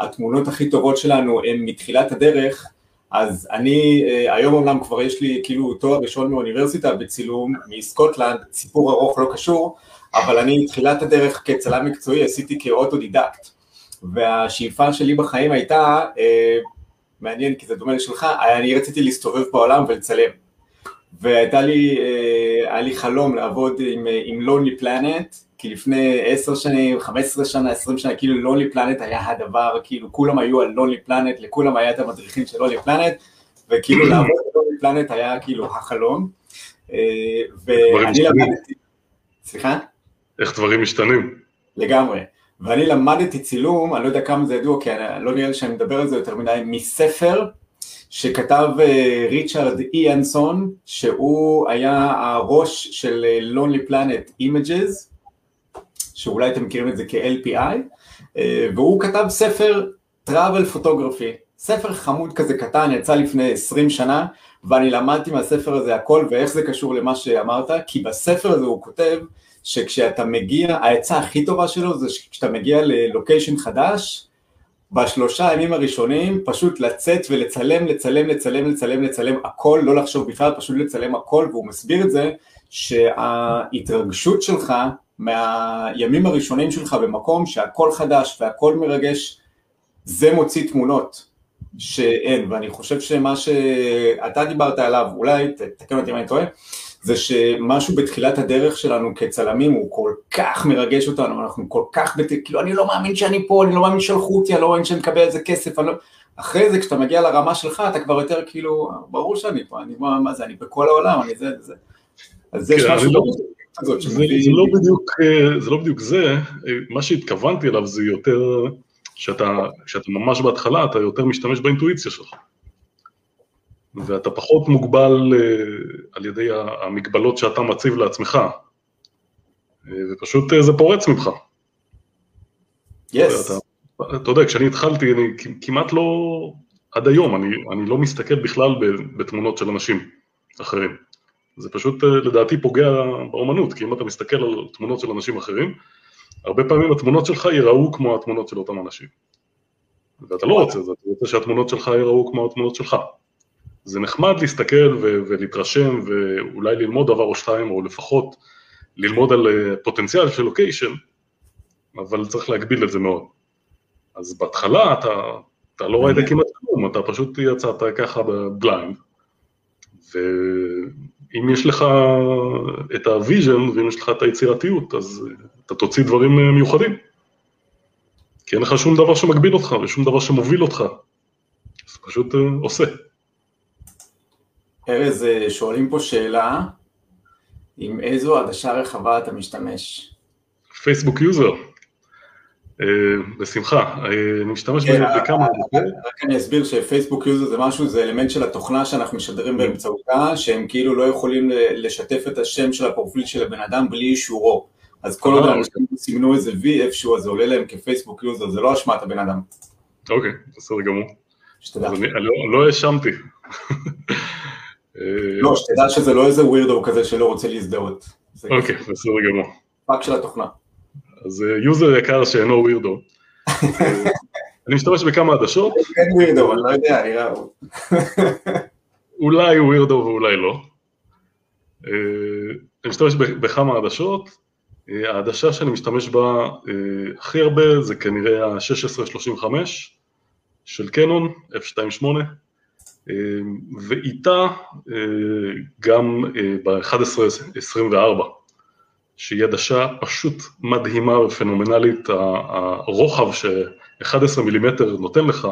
התמונות הכי טובות שלנו הן מתחילת הדרך, אז אני, אה, היום אומנם כבר יש לי כאילו תואר ראשון מאוניברסיטה בצילום מסקוטלנד, סיפור ארוך לא קשור, אבל אני תחילת הדרך כצלם מקצועי עשיתי כאוטודידקט, והשאיפה שלי בחיים הייתה, אה, מעניין כי זה דומה לשלך, אני רציתי להסתובב בעולם ולצלם. והייתה לי, אה, היה לי חלום לעבוד עם, אה, עם Lonely Planet, כי לפני עשר שנים, חמש עשרה שנה, עשרים שנה, כאילו Lonely Planet היה הדבר, כאילו כולם היו על Lonely Planet, לכולם היה את המדריכים של Lonely Planet, וכאילו לעבוד על Lonely Planet היה כאילו החלום. ואני למדתי, סליחה? איך דברים משתנים. לגמרי. ואני למדתי צילום, אני לא יודע כמה זה ידוע, כי אני, לא נראה לי שאני מדבר על זה יותר מדי, מספר שכתב אה, ריצ'רד איאנסון, שהוא היה הראש של אה, Lonely Planet Images, שאולי אתם מכירים את זה כ-LPI, אה, והוא כתב ספר travel photography, ספר חמוד כזה קטן, יצא לפני 20 שנה, ואני למדתי מהספר הזה הכל, ואיך זה קשור למה שאמרת, כי בספר הזה הוא כותב שכשאתה מגיע, העצה הכי טובה שלו זה שכשאתה מגיע ללוקיישן חדש, בשלושה הימים הראשונים פשוט לצאת ולצלם, לצלם, לצלם, לצלם, לצלם הכל, לא לחשוב בכלל, פשוט לצלם הכל, והוא מסביר את זה שההתרגשות שלך מהימים הראשונים שלך במקום שהכל חדש והכל מרגש, זה מוציא תמונות שאין, ואני חושב שמה שאתה דיברת עליו, אולי תקן אותי אם אני טועה, זה שמשהו בתחילת הדרך שלנו כצלמים הוא כל כך מרגש אותנו, אנחנו כל כך, בת... כאילו אני לא מאמין שאני פה, אני לא מאמין שלחו אותי, אני לא מאמין שאני מקבל על זה כסף, לא... אחרי זה כשאתה מגיע לרמה שלך אתה כבר יותר כאילו, ברור שאני פה, אני מה, מה זה, אני בכל העולם, אני זה, זה. אז יש כן, משהו לא, הזאת זה, זה, לא בדיוק, אה, זה לא בדיוק זה, אה, מה שהתכוונתי אליו זה יותר, שאתה, שאתה ממש בהתחלה, אתה יותר משתמש באינטואיציה שלך. ואתה פחות מוגבל על ידי המגבלות שאתה מציב לעצמך, ופשוט זה פורץ ממך. יס. Yes. אתה, אתה יודע, כשאני התחלתי, אני כמעט לא, עד היום, אני, אני לא מסתכל בכלל בתמונות של אנשים אחרים. זה פשוט לדעתי פוגע באומנות, כי אם אתה מסתכל על תמונות של אנשים אחרים, הרבה פעמים התמונות שלך ייראו כמו התמונות של אותם אנשים. ואתה לא רוצה את זה, אתה רוצה שהתמונות שלך ייראו כמו התמונות שלך. זה נחמד להסתכל ו- ולהתרשם ואולי ללמוד דבר או שתיים, או לפחות ללמוד על אה, פוטנציאל של לוקיישן, אבל צריך להגביל את זה מאוד. אז בהתחלה אתה, אתה לא ראית כמעט כלום, אתה פשוט יצאת ככה בבליינד, ואם יש לך את ה vision ואם יש לך את היצירתיות, אז אתה תוציא דברים אה, מיוחדים. כי אין לך שום דבר שמגביל אותך ושום דבר שמוביל אותך. אז פשוט עושה. ארז, אה, שואלים פה שאלה, עם איזו עדשה רחבה אתה משתמש? Facebook user. אה, בשמחה, אה, אני משתמש כן, בכמה... רק אני אסביר ש Facebook user זה משהו, זה אלמנט של התוכנה שאנחנו משדרים באמצעותה, שהם כאילו לא יכולים לשתף את השם של הפרופיל של הבן אדם בלי אישורו. אז כל עוד אנשים סימנו איזה וי איפשהו, אז זה עולה להם כ Facebook user, זה לא אשמת הבן אדם. אוקיי, בסדר גמור. שתדע. אני לא האשמתי. לא, שתדע שזה לא איזה weirdo כזה שלא רוצה להזדהות. אוקיי, בסדר גמור. פאק של התוכנה. אז user יקר שאינו weirdo. אני משתמש בכמה עדשות. כן weirdo, אני לא יודע, נראה. אולי weirdo ואולי לא. אני משתמש בכמה עדשות, אה, העדשה שאני משתמש בה אה, הכי הרבה זה כנראה ה-1635 של קנון, F28, אה, ואיתה גם ב-1124, שהיא עדשה פשוט מדהימה ופנומנלית, הרוחב ש-11 מילימטר נותן לך,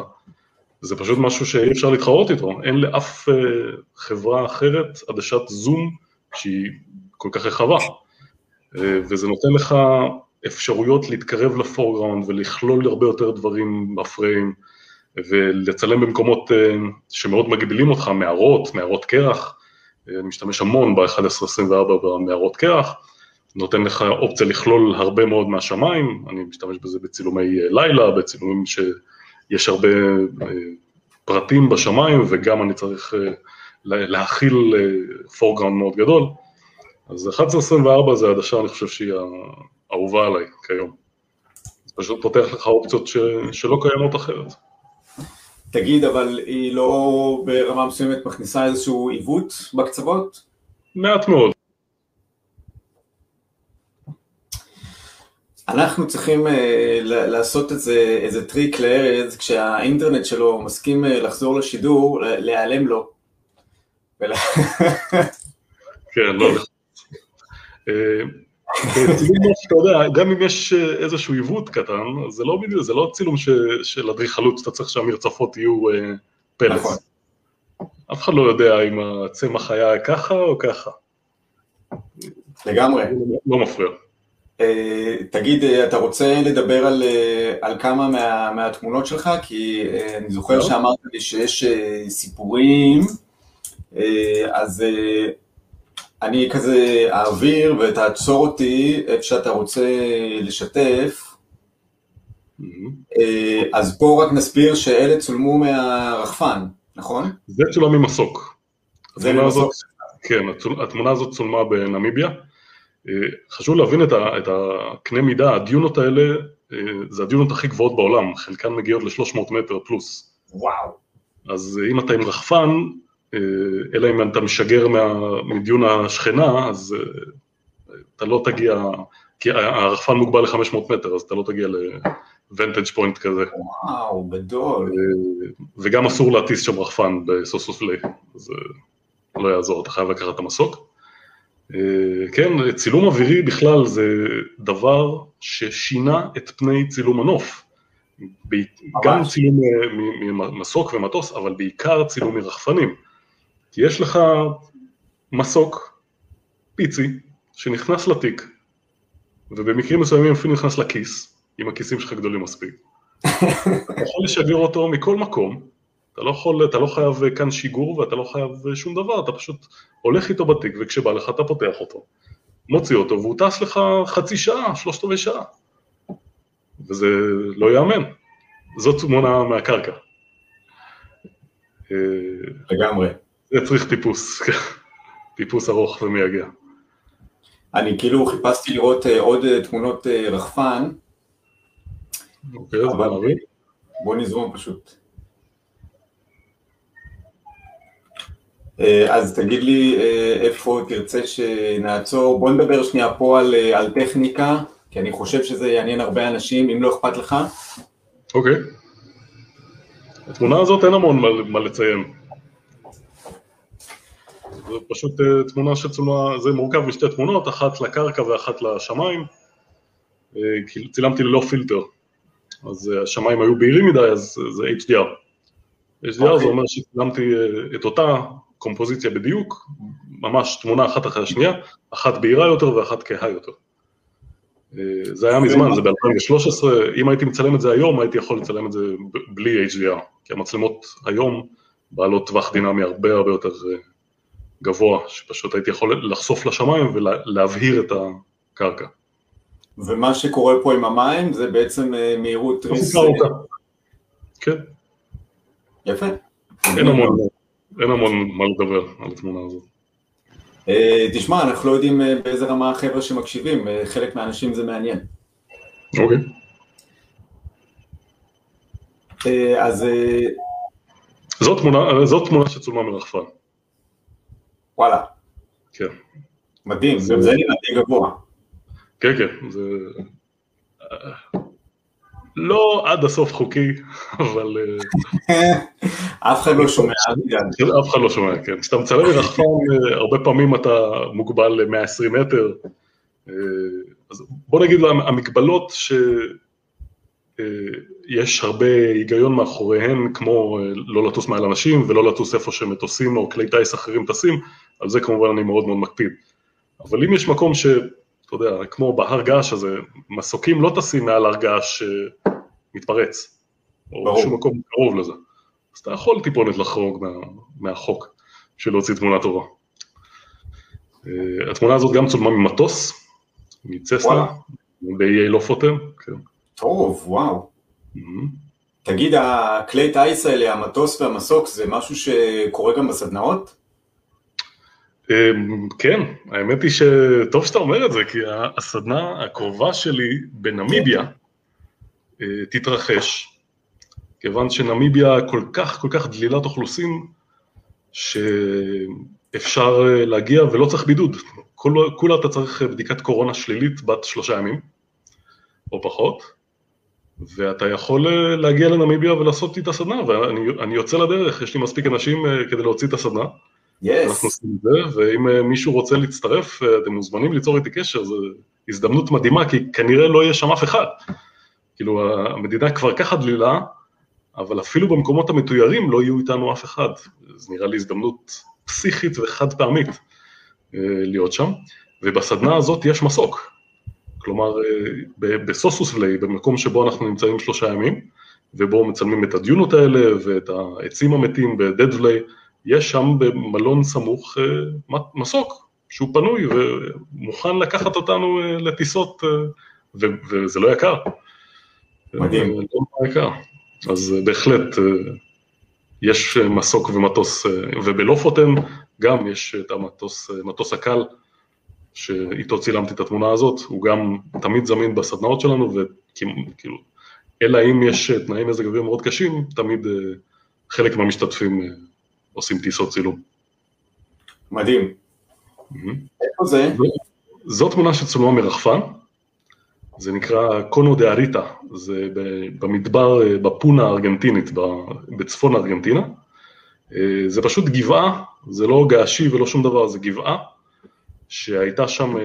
זה פשוט משהו שאי אפשר להתחרות איתו, אין לאף חברה אחרת עדשת זום שהיא כל כך רחבה. אה, וזה נותן לך אפשרויות להתקרב לפורגראונד ולכלול הרבה יותר דברים בפריים ולצלם במקומות אה, שמאוד מגבילים אותך, מערות, מערות קרח, אה, אני משתמש המון ב-1124 במערות קרח, נותן לך אופציה לכלול הרבה מאוד מהשמיים, אני משתמש בזה בצילומי לילה, בצילומים שיש הרבה פרטים בשמיים וגם אני צריך להכיל פורגראונד מאוד גדול. אז 1124 זה עדשה, אני חושב שהיא האהובה עליי כיום. פשוט פותח לך אופציות ש... שלא קיימות אחרת. תגיד, אבל היא לא ברמה מסוימת מכניסה איזשהו עיוות בקצוות? מעט מאוד. אנחנו צריכים uh, לעשות איזה, איזה טריק לארז, כשהאינטרנט שלו מסכים uh, לחזור לשידור, להיעלם לו. כן, לא, אה, יודע, גם אם יש אה, איזשהו עיוות קטן, זה לא בדיוק, זה לא צילום של אדריכלות שאתה צריך שהמרצפות יהיו אה, פלס. נכון. אף אחד לא יודע אם הצמח היה ככה או ככה. לגמרי. לא מפריע. תגיד, אתה רוצה לדבר על, על כמה מה, מהתמונות שלך? כי אני זוכר לא. שאמרת לי שיש סיפורים, אז אני כזה אעביר ותעצור אותי איפה שאתה רוצה לשתף. Mm-hmm. אז פה רק נסביר שאלה צולמו מהרחפן, נכון? זה צולם ממסוק. זה ממסוק. כן, התמונה הזאת צולמה בנמיביה. אה, חשוב להבין את הקנה מידה, הדיונות האלה, אה, זה הדיונות הכי גבוהות בעולם, חלקן מגיעות ל-300 מטר פלוס. וואו. אז אם אתה עם רחפן, אה, אלא אם אתה משגר מדיון השכנה, אז אה, אתה לא תגיע, כי הרחפן מוגבל ל-500 מטר, אז אתה לא תגיע לוונטג' פוינט כזה. וואו, גדול. אה, וגם אסור להטיס שם רחפן בסוסופלי, אז לא יעזור, אתה חייב לקחת את המסוק. כן, צילום אווירי בכלל זה דבר ששינה את פני צילום הנוף. גם צילום ממסוק ומטוס, אבל בעיקר צילום מרחפנים. כי יש לך מסוק פיצי שנכנס לתיק, ובמקרים מסוימים אפילו נכנס לכיס, אם הכיסים שלך גדולים מספיק. אתה יכול לשגר אותו מכל מקום, אתה לא יכול, אתה לא חייב כאן שיגור ואתה לא חייב שום דבר, אתה פשוט הולך איתו בתיק וכשבא לך אתה פותח אותו, מוציא אותו והוא טס לך חצי שעה, שלושת רבעי שעה. וזה לא ייאמן. זאת תמונה מהקרקע. לגמרי. זה צריך טיפוס, טיפוס ארוך ומייגע. אני כאילו חיפשתי לראות אה, עוד אה, תמונות אה, רחפן. אוקיי, אז בוא נביא. בוא נזרום פשוט. אז תגיד לי איפה תרצה שנעצור, בוא נדבר שנייה פה על, על טכניקה, כי אני חושב שזה יעניין הרבה אנשים, אם לא אכפת לך. אוקיי. התמונה הזאת אין המון מה, מה לציין. זה פשוט תמונה שצולמה, זה מורכב משתי תמונות, אחת לקרקע ואחת לשמיים. צילמתי ללא פילטר, אז השמיים היו בהירים מדי, אז זה HDR. HDR okay. זה אומר שצילמתי את אותה קומפוזיציה בדיוק, ממש תמונה אחת אחרי השנייה, אחת בהירה יותר ואחת כהה יותר. זה היה מזמן, זה ב-2013, אם הייתי מצלם את זה היום, הייתי יכול לצלם את זה בלי HDR, כי המצלמות היום בעלות טווח דינמי הרבה הרבה יותר גבוה, שפשוט הייתי יכול לחשוף לשמיים ולהבהיר את הקרקע. ומה שקורה פה עם המים זה בעצם מהירות ריס... כן. יפה. אין המון, אין המון מה לדבר על התמונה הזאת. תשמע, אנחנו לא יודעים באיזה רמה החבר'ה שמקשיבים, חלק מהאנשים זה מעניין. אוקיי. אז... זאת תמונה, זאת תמונה שצולמה מרחפן. וואלה. כן. מדהים, זה... גם זה נראה גבוה. כן, כן, זה... לא עד הסוף חוקי, אבל... אף אחד לא שומע, אף אחד לא שומע, כן. כשאתה מצלם מרחפן, הרבה פעמים אתה מוגבל ל-120 מטר. אז בוא נגיד, המגבלות שיש הרבה היגיון מאחוריהן, כמו לא לטוס מעל אנשים ולא לטוס איפה שמטוסים או כלי טיס אחרים טסים, על זה כמובן אני מאוד מאוד מקפיד. אבל אם יש מקום ש... אתה יודע, כמו בהר געש הזה, מסוקים לא טסים מעל הר געש מתפרץ, או. שום מקום קרוב לזה. אז אתה יכול טיפונת לחרוג מה, מהחוק של להוציא תמונה טובה. התמונה הזאת גם צולמה ממטוס, מצסנה, באיי לופוטם. כן. טוב, וואו. תגיד, הכלי טיס האלה, המטוס והמסוק, זה משהו שקורה גם בסדנאות? כן, האמת היא שטוב שאתה אומר את זה, כי הסדנה הקרובה שלי בנמיביה תתרחש, כיוון שנמיביה כל כך כל כך דלילת אוכלוסין, שאפשר להגיע ולא צריך בידוד, כולה אתה צריך בדיקת קורונה שלילית בת שלושה ימים, או פחות, ואתה יכול להגיע לנמיביה ולעשות איתה סדנה, ואני יוצא לדרך, יש לי מספיק אנשים כדי להוציא את הסדנה. Yes. אנחנו עושים את זה, ואם מישהו רוצה להצטרף, אתם מוזמנים ליצור איתי קשר, זו הזדמנות מדהימה, כי כנראה לא יהיה שם אף אחד. כאילו, המדינה כבר ככה דלילה, אבל אפילו במקומות המתוירים לא יהיו איתנו אף אחד. זו נראה לי הזדמנות פסיכית וחד פעמית להיות שם, ובסדנה הזאת יש מסוק. כלומר, בסוסוס ולי, במקום שבו אנחנו נמצאים שלושה ימים, ובו מצלמים את הדיונות האלה ואת העצים המתים בדד ולי, יש שם במלון סמוך מסוק שהוא פנוי ומוכן לקחת אותנו לטיסות, וזה לא יקר. מדהים. לא יקר. אז בהחלט יש מסוק ומטוס, ובלופוטן גם יש את המטוס, מטוס הקל, שאיתו צילמתי את התמונה הזאת, הוא גם תמיד זמין בסדנאות שלנו, וכאילו, אלא אם יש תנאים מזג אוויר מאוד קשים, תמיד חלק מהמשתתפים עושים טיסות צילום. מדהים. איפה זה? זו תמונה שצולמה מרחפן, זה נקרא קונו דה אריטה, זה במדבר, בפונה הארגנטינית, בצפון ארגנטינה. זה פשוט גבעה, זה לא געשי ולא שום דבר, זה גבעה שהייתה שם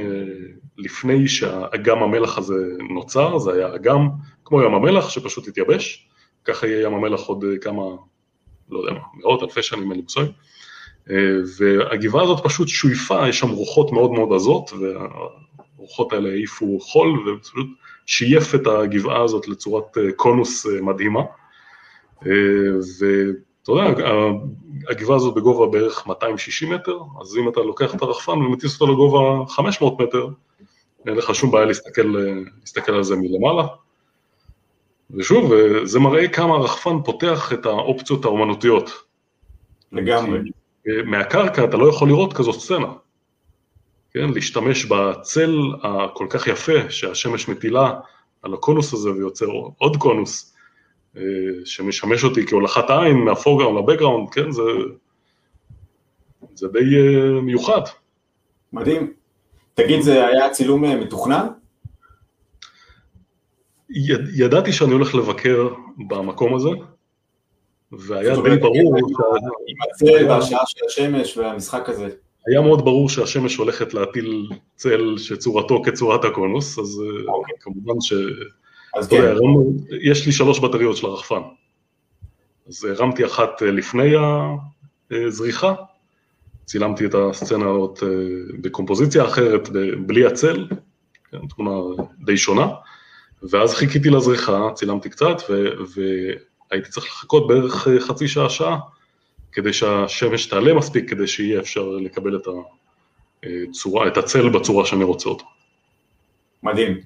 לפני שהאגם המלח הזה נוצר, זה היה אגם כמו ים המלח שפשוט התייבש, ככה יהיה ים המלח עוד כמה לא יודע מה, מאות אלפי שנים אין לי מושג, והגבעה הזאת פשוט שויפה, יש שם רוחות מאוד מאוד עזות, והרוחות האלה העיפו חול, ופשוט שייף את הגבעה הזאת לצורת קונוס מדהימה, אתה יודע, הגבעה הזאת בגובה בערך 260 מטר, אז אם אתה לוקח את הרחפן ומטיס אותו לגובה 500 מטר, אין לך שום בעיה להסתכל, להסתכל על זה מלמעלה. ושוב, זה מראה כמה הרחפן פותח את האופציות האומנותיות. לגמרי. מהקרקע אתה לא יכול לראות כזאת סצנה. כן, להשתמש בצל הכל כך יפה שהשמש מטילה על הקונוס הזה ויוצר עוד קונוס, שמשמש אותי כהולכת עין מהפורגראונד לבקגראונד, כן, זה, זה די אה, מיוחד. מדהים. תגיד, זה היה צילום אה, מתוכנן? יד, ידעתי שאני הולך לבקר במקום הזה, והיה די ברור... עם הצל והשעה של השמש והמשחק הזה. היה מאוד ברור שהשמש הולכת להטיל צל שצורתו כצורת הקונוס, אז okay. אוקיי. כמובן ש... אז כן. יודע, יש לי שלוש בטריות של הרחפן. אז הרמתי אחת אה, לפני הזריחה, צילמתי את הסצנה הזאת אה, בקומפוזיציה אחרת, בלי הצל, כן, תמונה די שונה, ואז חיכיתי לזריחה, צילמתי קצת, ו... והייתי צריך לחכות בערך אה, חצי שעה-שעה, כדי שהשמש תעלה מספיק, כדי שיהיה אפשר לקבל את, הצורה, את הצל בצורה שאני רוצה אותו. מדהים.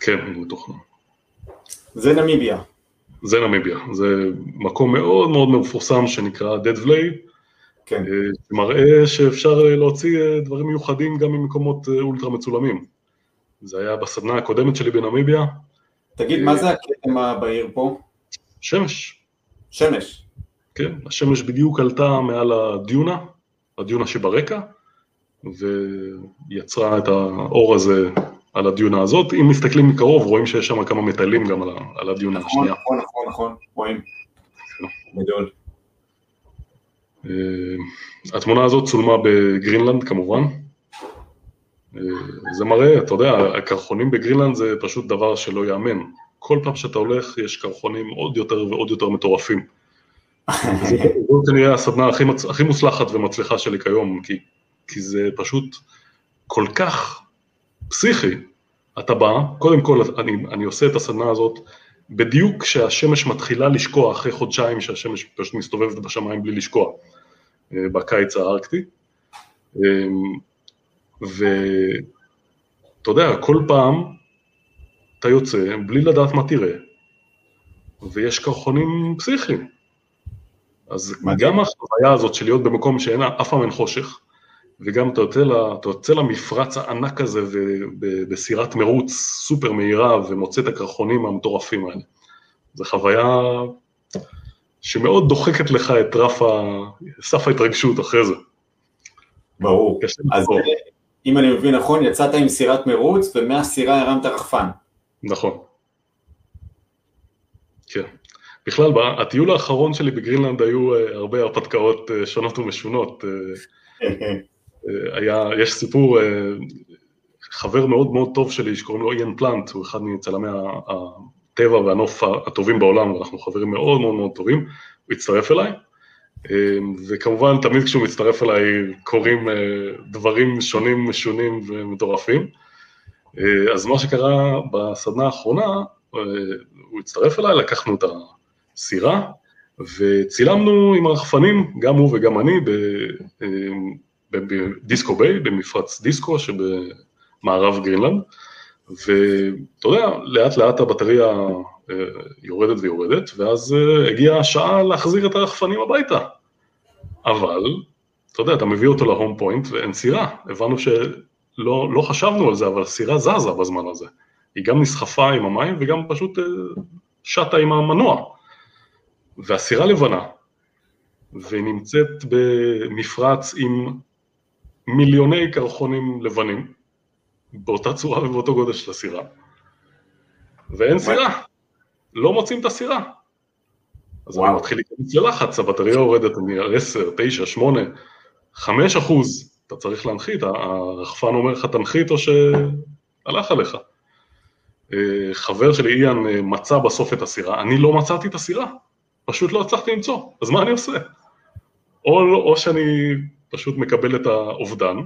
כן, מתוכנן. זה נמיביה. זה נמיביה, זה מקום מאוד מאוד מפורסם שנקרא Dead Vley, כן. שמראה אה, שאפשר אה, להוציא אה, דברים מיוחדים גם ממקומות אולטרה מצולמים. זה היה בסדנה הקודמת שלי בנמיביה. תגיד, מה זה הכתם בעיר פה? שמש. שמש. כן, השמש בדיוק עלתה מעל הדיונה, הדיונה שברקע, ויצרה את האור הזה על הדיונה הזאת. אם מסתכלים מקרוב, רואים שיש שם כמה מטיילים גם על הדיונה נכון, השנייה. נכון, נכון, נכון, רואים. גדול. אה, התמונה הזאת צולמה בגרינלנד כמובן. אה, זה מראה, אתה יודע, הקרחונים בגרינלנד זה פשוט דבר שלא ייאמן. כל פעם שאתה הולך יש קרחונים עוד יותר ועוד יותר מטורפים. זו כנראה הסדנה הכי, מצ... הכי מוצלחת ומצליחה שלי כיום, כי, כי זה פשוט כל כך פסיכי. אתה בא, קודם כל אני, אני עושה את הסדנה הזאת בדיוק כשהשמש מתחילה לשקוע אחרי חודשיים שהשמש פשוט מסתובבת בשמיים בלי לשקוע, אה, בקיץ הארקטי. אמ, ואתה יודע, כל פעם אתה יוצא בלי לדעת מה תראה, ויש קרחונים פסיכיים. אז גם החוויה הזאת של להיות במקום שאין אף פעם אין חושך, וגם אתה יוצא, לה, אתה יוצא למפרץ הענק הזה בסירת מרוץ סופר מהירה ומוצא את הקרחונים המטורפים האלה. זו חוויה שמאוד דוחקת לך את רף ה... סף ההתרגשות אחרי זה. ברור. אז לבור. אם אני מבין נכון, יצאת עם סירת מרוץ ומהסירה הרמת רחפן. נכון. כן. בכלל, הטיול האחרון שלי בגרינלנד היו אה, הרבה הרפתקאות אה, שונות ומשונות. אה, היה, יש סיפור, חבר מאוד מאוד טוב שלי שקוראים לו איין פלנט, הוא אחד מצלמי הטבע והנוף הטובים בעולם, ואנחנו חברים מאוד מאוד מאוד טובים, הוא הצטרף אליי, וכמובן תמיד כשהוא מצטרף אליי קורים דברים שונים, משונים ומטורפים. אז מה שקרה בסדנה האחרונה, הוא הצטרף אליי, לקחנו את סירה, וצילמנו עם הרחפנים, גם הוא וגם אני, בדיסקו ביי, במפרץ דיסקו שבמערב גרינלנד, ואתה יודע, לאט לאט הבטריה אה, יורדת ויורדת, ואז אה, הגיעה השעה להחזיר את הרחפנים הביתה. אבל, אתה יודע, אתה מביא אותו להום פוינט ואין סירה. הבנו שלא לא חשבנו על זה, אבל הסירה זזה בזמן הזה. היא גם נסחפה עם המים וגם פשוט אה, שטה עם המנוע. והסירה לבנה, והיא נמצאת במפרץ עם מיליוני קרחונים לבנים, באותה צורה ובאותו גודל של הסירה, ואין סירה, לא מוצאים את הסירה. אז וואו. אני מתחיל להיכנס ללחץ, הבטריה יורדת מ-10, 9, 8, 5 אחוז, אתה צריך להנחית, הרחפן אומר לך תנחית או שהלך עליך. אה, חבר שלי איאן אה, מצא בסוף את הסירה, אני לא מצאתי את הסירה. פשוט לא הצלחתי למצוא, אז מה אני עושה? או, או שאני פשוט מקבל את האובדן,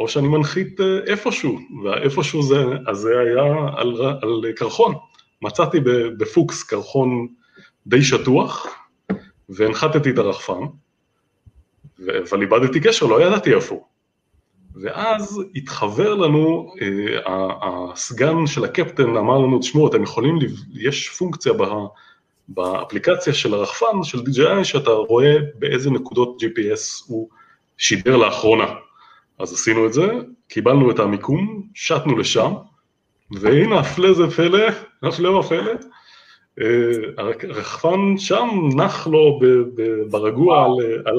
או שאני מנחית אה, איפשהו, והאיפשהו זה, אז זה היה על, על קרחון. מצאתי בפוקס קרחון די שטוח, והנחתתי את הרחפן, אבל איבדתי קשר, לא ידעתי איפה הוא. ואז התחבר לנו, אה, הסגן של הקפטן אמר לנו, תשמעו, אתם יכולים, יש פונקציה בה, באפליקציה של הרחפן, של DJI, שאתה רואה באיזה נקודות GPS הוא שידר לאחרונה. אז עשינו את זה, קיבלנו את המיקום, שטנו לשם, והנה הפלא זה פלא, הפלא ופלא, אה, הרחפן שם נח לו ברגוע על, על,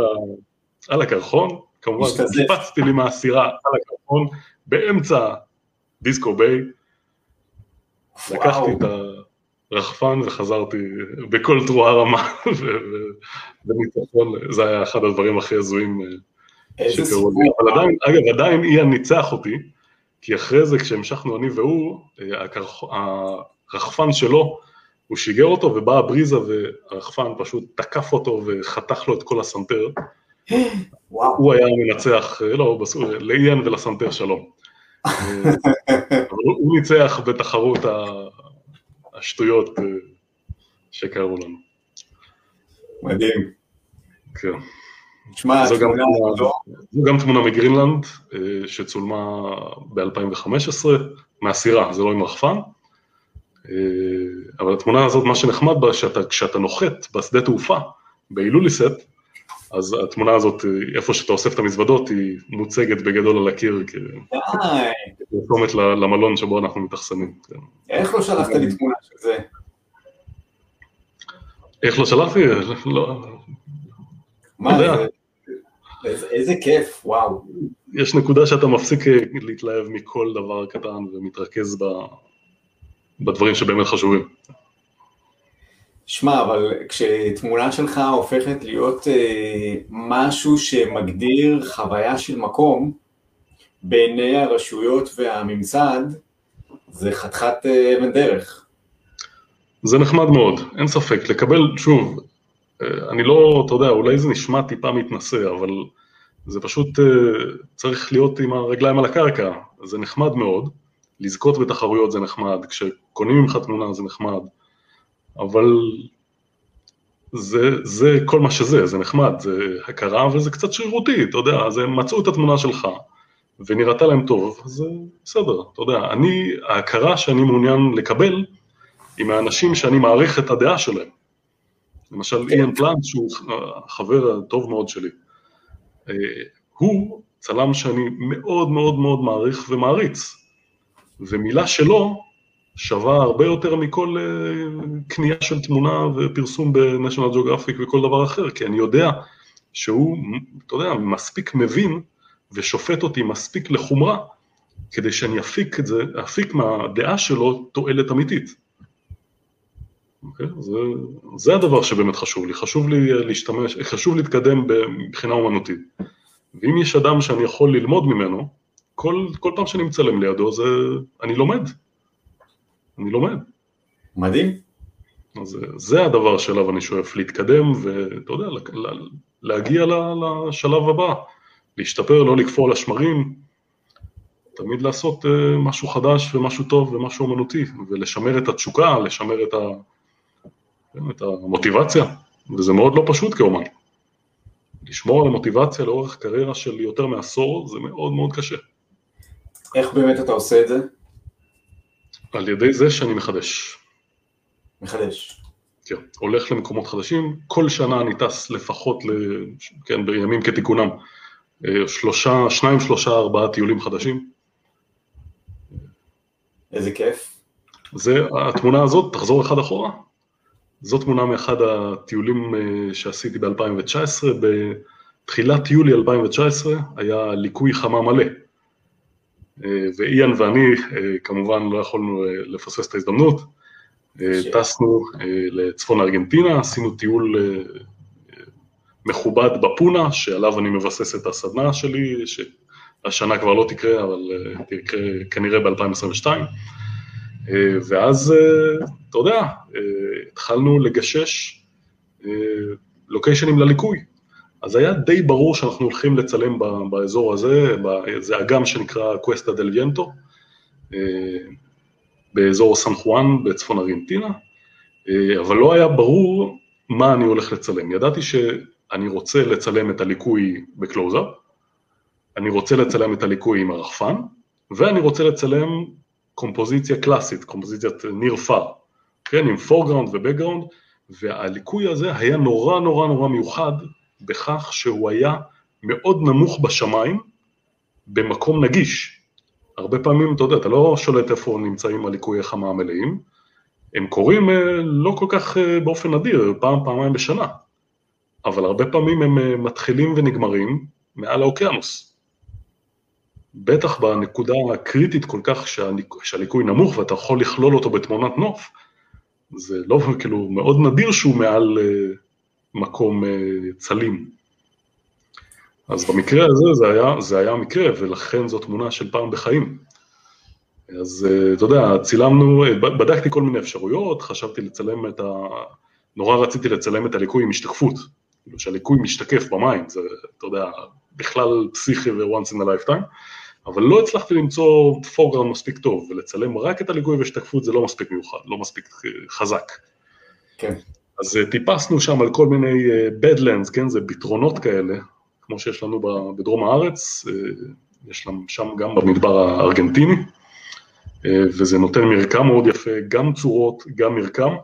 על הקרחון, כמובן קפצתי לי מהסירה על הקרחון באמצע דיסקו ביי, לקחתי את הרחפן וחזרתי בכל תרועה רמה, וניצחון, זה היה אחד הדברים הכי הזויים אה, אבל עדיין, אגב, עדיין איאן ניצח אותי, כי אחרי זה כשהמשכנו אני והוא, אה, הרחפן שלו, הוא שיגר אותו ובאה בריזה והרחפן פשוט תקף אותו וחתך לו את כל הסנטר. וואו. הוא היה מנצח, לא, לאיאן ולסנטר שלום. הוא ניצח בתחרות השטויות אה, שקרו לנו. מדהים. כן. תשמע, זו גם, תמונה, זו גם תמונה מגרינלנד אה, שצולמה ב-2015, מהסירה, זה לא עם רחפן. אה, אבל התמונה הזאת, מה שנחמד בה, שאתה, כשאתה נוחת בשדה תעופה, בהילוליסט, אז התמונה הזאת, איפה שאתה אוסף את המזוודות, היא מוצגת בגדול על הקיר כפרסומת למלון שבו אנחנו מתאכסנים. כן. איך לא שלחת לי תמונה של זה? איך לא שלחתי? לא... מה זה? איזה כיף, וואו. יש נקודה שאתה מפסיק להתלהב מכל דבר קטן ומתרכז ב... בדברים שבאמת חשובים. שמע, אבל כשתמונה שלך הופכת להיות אה, משהו שמגדיר חוויה של מקום בעיני הרשויות והממסד, זה חתיכת אה, אבן דרך. זה נחמד מאוד, אין ספק. לקבל, שוב, אה, אני לא, אתה יודע, אולי זה נשמע טיפה מתנשא, אבל זה פשוט אה, צריך להיות עם הרגליים על הקרקע, זה נחמד מאוד. לזכות בתחרויות זה נחמד, כשקונים ממך תמונה זה נחמד, אבל זה, זה כל מה שזה, זה נחמד, זה הכרה וזה קצת שרירותי, אתה יודע, אז הם מצאו את התמונה שלך ונראתה להם טוב, אז בסדר, אתה יודע, אני, ההכרה שאני מעוניין לקבל היא מהאנשים שאני מעריך את הדעה שלהם. למשל. איאן פלנט, שהוא חבר הטוב מאוד שלי, אה, הוא צלם שאני מאוד מאוד מאוד מעריך ומעריץ, ומילה שלו שווה הרבה יותר מכל uh, קנייה של תמונה ופרסום ב-National Geographic וכל דבר אחר, כי אני יודע שהוא, אתה יודע, מספיק מבין ושופט אותי מספיק לחומרה, כדי שאני אפיק את זה, אפיק מהדעה שלו תועלת אמיתית. Okay, אוקיי? זה, זה הדבר שבאמת חשוב לי, חשוב לי להשתמש, חשוב להתקדם מבחינה אומנותית. ואם יש אדם שאני יכול ללמוד ממנו, כל, כל פעם שאני מצלם לידו, זה, אני לומד. אני לומד. מדהים. אז זה הדבר שאליו אני שואף, להתקדם ואתה יודע, להגיע לשלב הבא, להשתפר, לא לקפוא על השמרים, תמיד לעשות אה, משהו חדש ומשהו טוב ומשהו אמנותי, ולשמר את התשוקה, לשמר את, ה, את המוטיבציה, וזה מאוד לא פשוט כאומן. לשמור על המוטיבציה לאורך קריירה של יותר מעשור זה מאוד מאוד קשה. איך באמת אתה עושה את זה? על ידי זה שאני מחדש. מחדש. כן, הולך למקומות חדשים, כל שנה אני טס לפחות, ל, כן, בימים כתיקונם, אה, שלושה, שניים, שלושה, ארבעה טיולים חדשים. איזה כיף. זה, התמונה הזאת, תחזור אחד אחורה, זו תמונה מאחד הטיולים אה, שעשיתי ב-2019, בתחילת יולי 2019 היה ליקוי חמה מלא. אה, ואיאן ואני אה, כמובן לא יכולנו לפספס את ההזדמנות, טסנו לצפון ארגנטינה, עשינו טיול מכובד בפונה, שעליו אני מבסס את הסדנה שלי, שהשנה כבר לא תקרה, אבל תקרה כנראה ב-2022. ואז, אתה יודע, התחלנו לגשש לוקיישנים לליקוי. אז היה די ברור שאנחנו הולכים לצלם באזור הזה, זה אגם שנקרא קווסטה דל ויינטו, אה, באזור סן חואן בצפון ארגנטינה, אה, אבל לא היה ברור מה אני הולך לצלם. ידעתי שאני רוצה לצלם את הליקוי בקלוזאפ, אני רוצה לצלם את הליקוי עם הרחפן, ואני רוצה לצלם קומפוזיציה קלאסית, קומפוזיציית near far, כן, עם foreground ו background, והליקוי הזה היה נורא נורא נורא מיוחד בכך שהוא היה מאוד נמוך בשמיים, במקום נגיש. הרבה פעמים, אתה יודע, אתה לא שולט איפה נמצאים הליקויי חמה המלאים, הם קורים אה, לא כל כך אה, באופן נדיר, פעם, פעמיים בשנה, אבל הרבה פעמים הם אה, מתחילים ונגמרים מעל האוקיינוס. בטח בנקודה הקריטית כל כך שהליקוי נמוך ואתה יכול לכלול אותו בתמונת נוף, זה לא, כאילו, מאוד נדיר שהוא מעל מקום צלים. אז במקרה הזה זה היה, זה היה מקרה, ולכן זו תמונה של פעם בחיים. אז אה, אתה יודע, צילמנו, בדקתי כל מיני אפשרויות, חשבתי לצלם את ה... נורא רציתי לצלם את הליקוי עם השתקפות, כאילו שהליקוי משתקף במים, זה, אתה יודע, בכלל פסיכי ו-once in a lifetime, אבל לא הצלחתי למצוא פורגראונד מספיק טוב, ולצלם רק את הליקוי והשתקפות זה לא מספיק מיוחד, לא מספיק אה, חזק. כן. אז טיפסנו שם על כל מיני Badlands, כן, זה פתרונות כאלה, כמו שיש לנו בדרום הארץ, יש לנו שם גם במדבר הארגנטיני, אה, וזה נותן מרקם מאוד יפה, גם צורות, גם מרקם,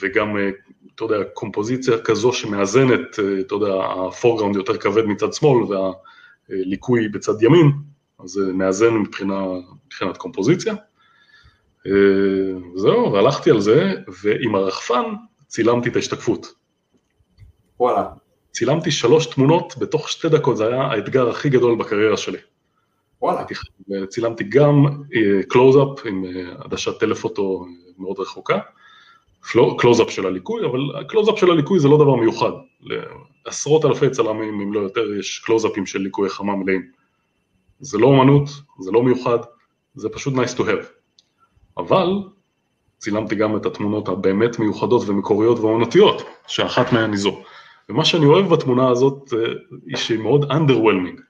וגם, אה, אתה יודע, קומפוזיציה כזו שמאזנת, אה, אתה יודע, הפורגראונד יותר כבד מצד שמאל והליקוי בצד ימין, אז זה מאזן מבחינה, מבחינת קומפוזיציה. וזהו, והלכתי על זה, ועם הרחפן צילמתי את ההשתקפות. וואלה. צילמתי שלוש תמונות בתוך שתי דקות, זה היה האתגר הכי גדול בקריירה שלי. וואלה. צילמתי גם קלוז-אפ אה, עם אה, עדשת טלפוטו מאוד רחוקה, קלוז-אפ של הליקוי, אבל הקלוז-אפ של הליקוי זה לא דבר מיוחד. לעשרות אלפי צלמים, אם לא יותר, יש קלוז-אפים של ליקויי חמה מלאים. זה לא אמנות, זה לא מיוחד, זה פשוט nice to have. אבל צילמתי גם את התמונות הבאמת מיוחדות ומקוריות ואומנותיות, שאחת מהן היא זו. ומה שאני אוהב בתמונה הזאת אה, היא שהיא מאוד underwhelming.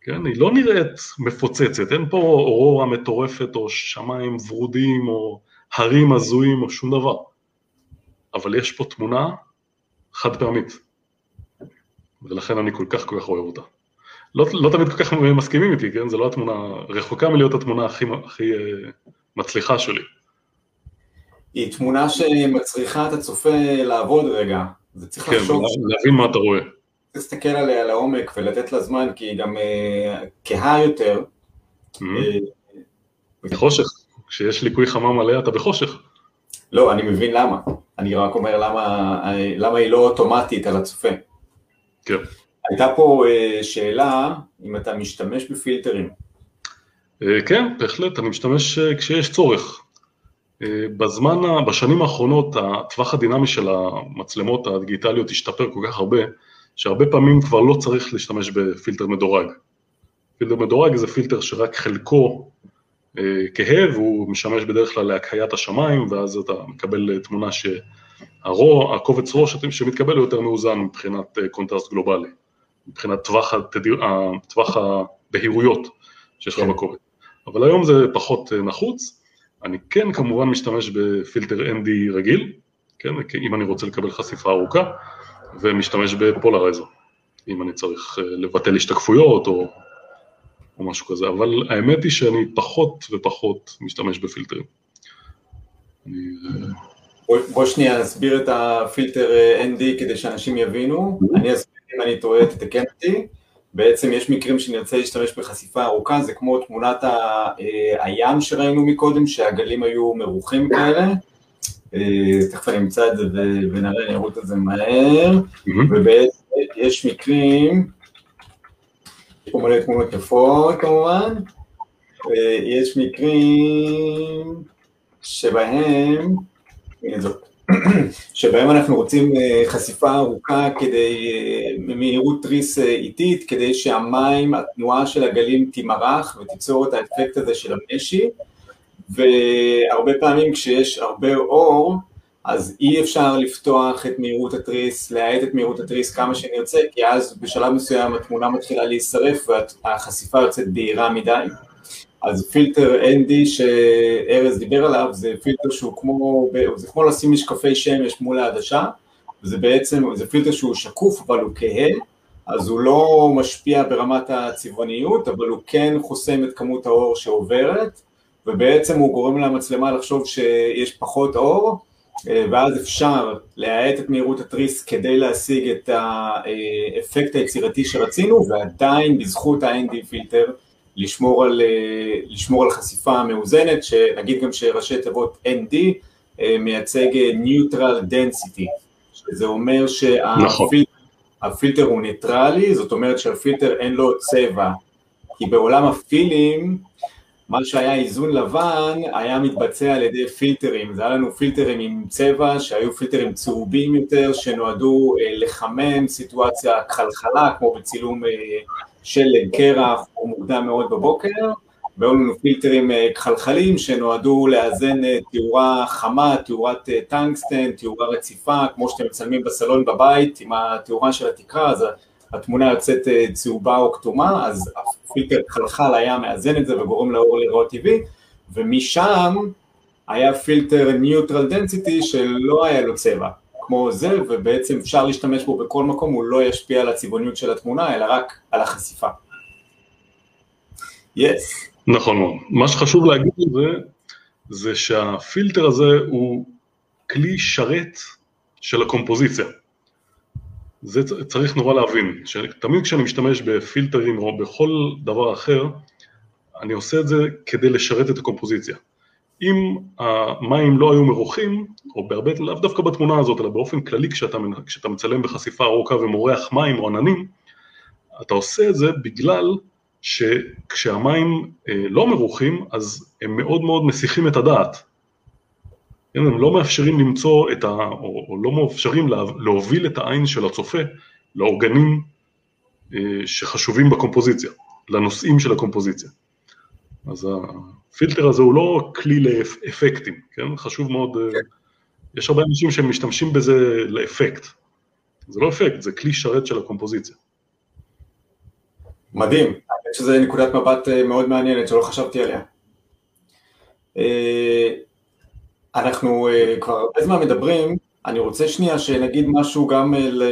כן? היא לא נראית מפוצצת, אין פה אורורה מטורפת או שמיים ורודים או הרים הזויים או שום דבר, אבל יש פה תמונה חד פעמית, ולכן אני כל כך כל כך אוהב אותה. לא, לא תמיד כל כך מסכימים איתי, כן? זו לא התמונה, רחוקה מלהיות התמונה הכי, הכי uh, מצליחה שלי. היא תמונה שמצריכה את הצופה לעבוד רגע, וצריך כן, לחשוב... כן, להבין מה אתה רואה. להסתכל עליה לעומק ולתת לה זמן, כי היא גם אה, כהה יותר. Mm-hmm. אה, בחושך, כשיש ליקוי חמה מלא אתה בחושך. לא, אני מבין למה. אני רק אומר למה, למה היא לא אוטומטית על הצופה. כן. הייתה פה אה, שאלה אם אתה משתמש בפילטרים. כן, בהחלט, אני משתמש כשיש צורך. בזמן, בשנים האחרונות הטווח הדינמי של המצלמות הדיגיטליות השתפר כל כך הרבה, שהרבה פעמים כבר לא צריך להשתמש בפילטר מדורג. פילטר מדורג זה פילטר שרק חלקו כהה והוא משמש בדרך כלל להקהיית השמיים ואז אתה מקבל תמונה שהרו, הקובץ ראש שמתקבל הוא יותר מאוזן מבחינת אה, קונטרסט גלובלי, מבחינת טווח, התדיר, טווח הבהירויות שיש לך כן. בקובץ. אבל היום זה פחות נחוץ. אני כן כמובן משתמש בפילטר ND רגיל, כן, אם אני רוצה לקבל חשיפה ארוכה, ומשתמש ב polarizer, אם אני צריך אה, לבטל השתקפויות או, או משהו כזה, אבל האמת היא שאני פחות ופחות משתמש בפילטרים. אני... אה, בוא, שנייה נסביר את הפילטר אה, ND כדי שאנשים יבינו, אני אסביר אם אני טועה, תתקן אותי, בעצם יש מקרים שנרצה להשתמש בחשיפה ארוכה, זה כמו תמונת הים שראינו מקודם, שהגלים היו מרוחים כאלה, אה, תכף אני אמצא את זה ונראה, אני ארוץ את זה מהר, ובעצם יש מקרים, יש פה מלא תמונות יפות כמובן, יש מקרים שבהם, שבהם אנחנו רוצים אה, חשיפה ארוכה כדי, אה, מהירות תריס איטית, כדי שהמים, התנועה של הגלים תימרח ותיצור את האפקט הזה של המשי, והרבה פעמים כשיש הרבה אור, אז אי אפשר לפתוח את מהירות התריס, להאט את מהירות התריס כמה שנרצה, כי אז בשלב מסוים התמונה מתחילה להישרף והחשיפה יוצאת בהירה מדי. אז פילטר ND שארז דיבר עליו, זה פילטר שהוא כמו, זה כמו לשים משקפי שמש מול העדשה, וזה בעצם, זה פילטר שהוא שקוף אבל הוא כהה, אז הוא לא משפיע ברמת הצבעוניות, אבל הוא כן חוסם את כמות האור שעוברת, ובעצם הוא גורם למצלמה לחשוב שיש פחות אור, ואז אפשר להאט את מהירות התריס כדי להשיג את האפקט היצירתי שרצינו, ועדיין בזכות ה-ND פילטר לשמור על, לשמור על חשיפה מאוזנת, שנגיד גם שראשי תיבות ND מייצג Neutral Density, שזה אומר שהפילטר נכון. הוא ניטרלי, זאת אומרת שהפילטר אין לו צבע, כי בעולם הפילים מה שהיה איזון לבן היה מתבצע על ידי פילטרים, זה היה לנו פילטרים עם צבע שהיו פילטרים צהובים יותר שנועדו אה, לחמם סיטואציה כחלחלה כמו בצילום אה, שלג קרח או מוקדם מאוד בבוקר והיו לנו פילטרים אה, כחלחלים שנועדו לאזן תאורה חמה, תאורת טנקסטן, תאורה רציפה כמו שאתם מצלמים בסלון בבית עם התאורה של התקרה אז התמונה יוצאת צהובה או כתומה אז פילטר כחלחל היה מאזן את זה וגורם לאור לראות טבעי, ומשם היה פילטר neutral density שלא היה לו צבע, כמו זה, ובעצם אפשר להשתמש בו בכל מקום, הוא לא ישפיע על הצבעוניות של התמונה, אלא רק על החשיפה. Yes. Yes. נכון מאוד. מה שחשוב להגיד זה, זה שהפילטר הזה הוא כלי שרת של הקומפוזיציה. זה צריך נורא להבין, שתמיד כשאני משתמש בפילטרים או בכל דבר אחר, אני עושה את זה כדי לשרת את הקומפוזיציה. אם המים לא היו מרוחים, או בהרבה, לאו דווקא בתמונה הזאת, אלא באופן כללי כשאתה, כשאתה מצלם בחשיפה ארוכה ומורח מים או עננים, אתה עושה את זה בגלל שכשהמים אה, לא מרוחים, אז הם מאוד מאוד מסיחים את הדעת. כן, הם לא מאפשרים למצוא את ה... או, או לא מאפשרים להוביל את העין של הצופה לאורגנים אה, שחשובים בקומפוזיציה, לנושאים של הקומפוזיציה. אז הפילטר הזה הוא לא כלי לאפקטים, כן? חשוב מאוד, אה, כן. יש הרבה אנשים שמשתמשים בזה לאפקט. זה לא אפקט, זה כלי שרת של הקומפוזיציה. מדהים, האמת שזו נקודת מבט אה, מאוד מעניינת שלא חשבתי עליה. אנחנו uh, כבר הרבה זמן מדברים, אני רוצה שנייה שנגיד משהו גם על,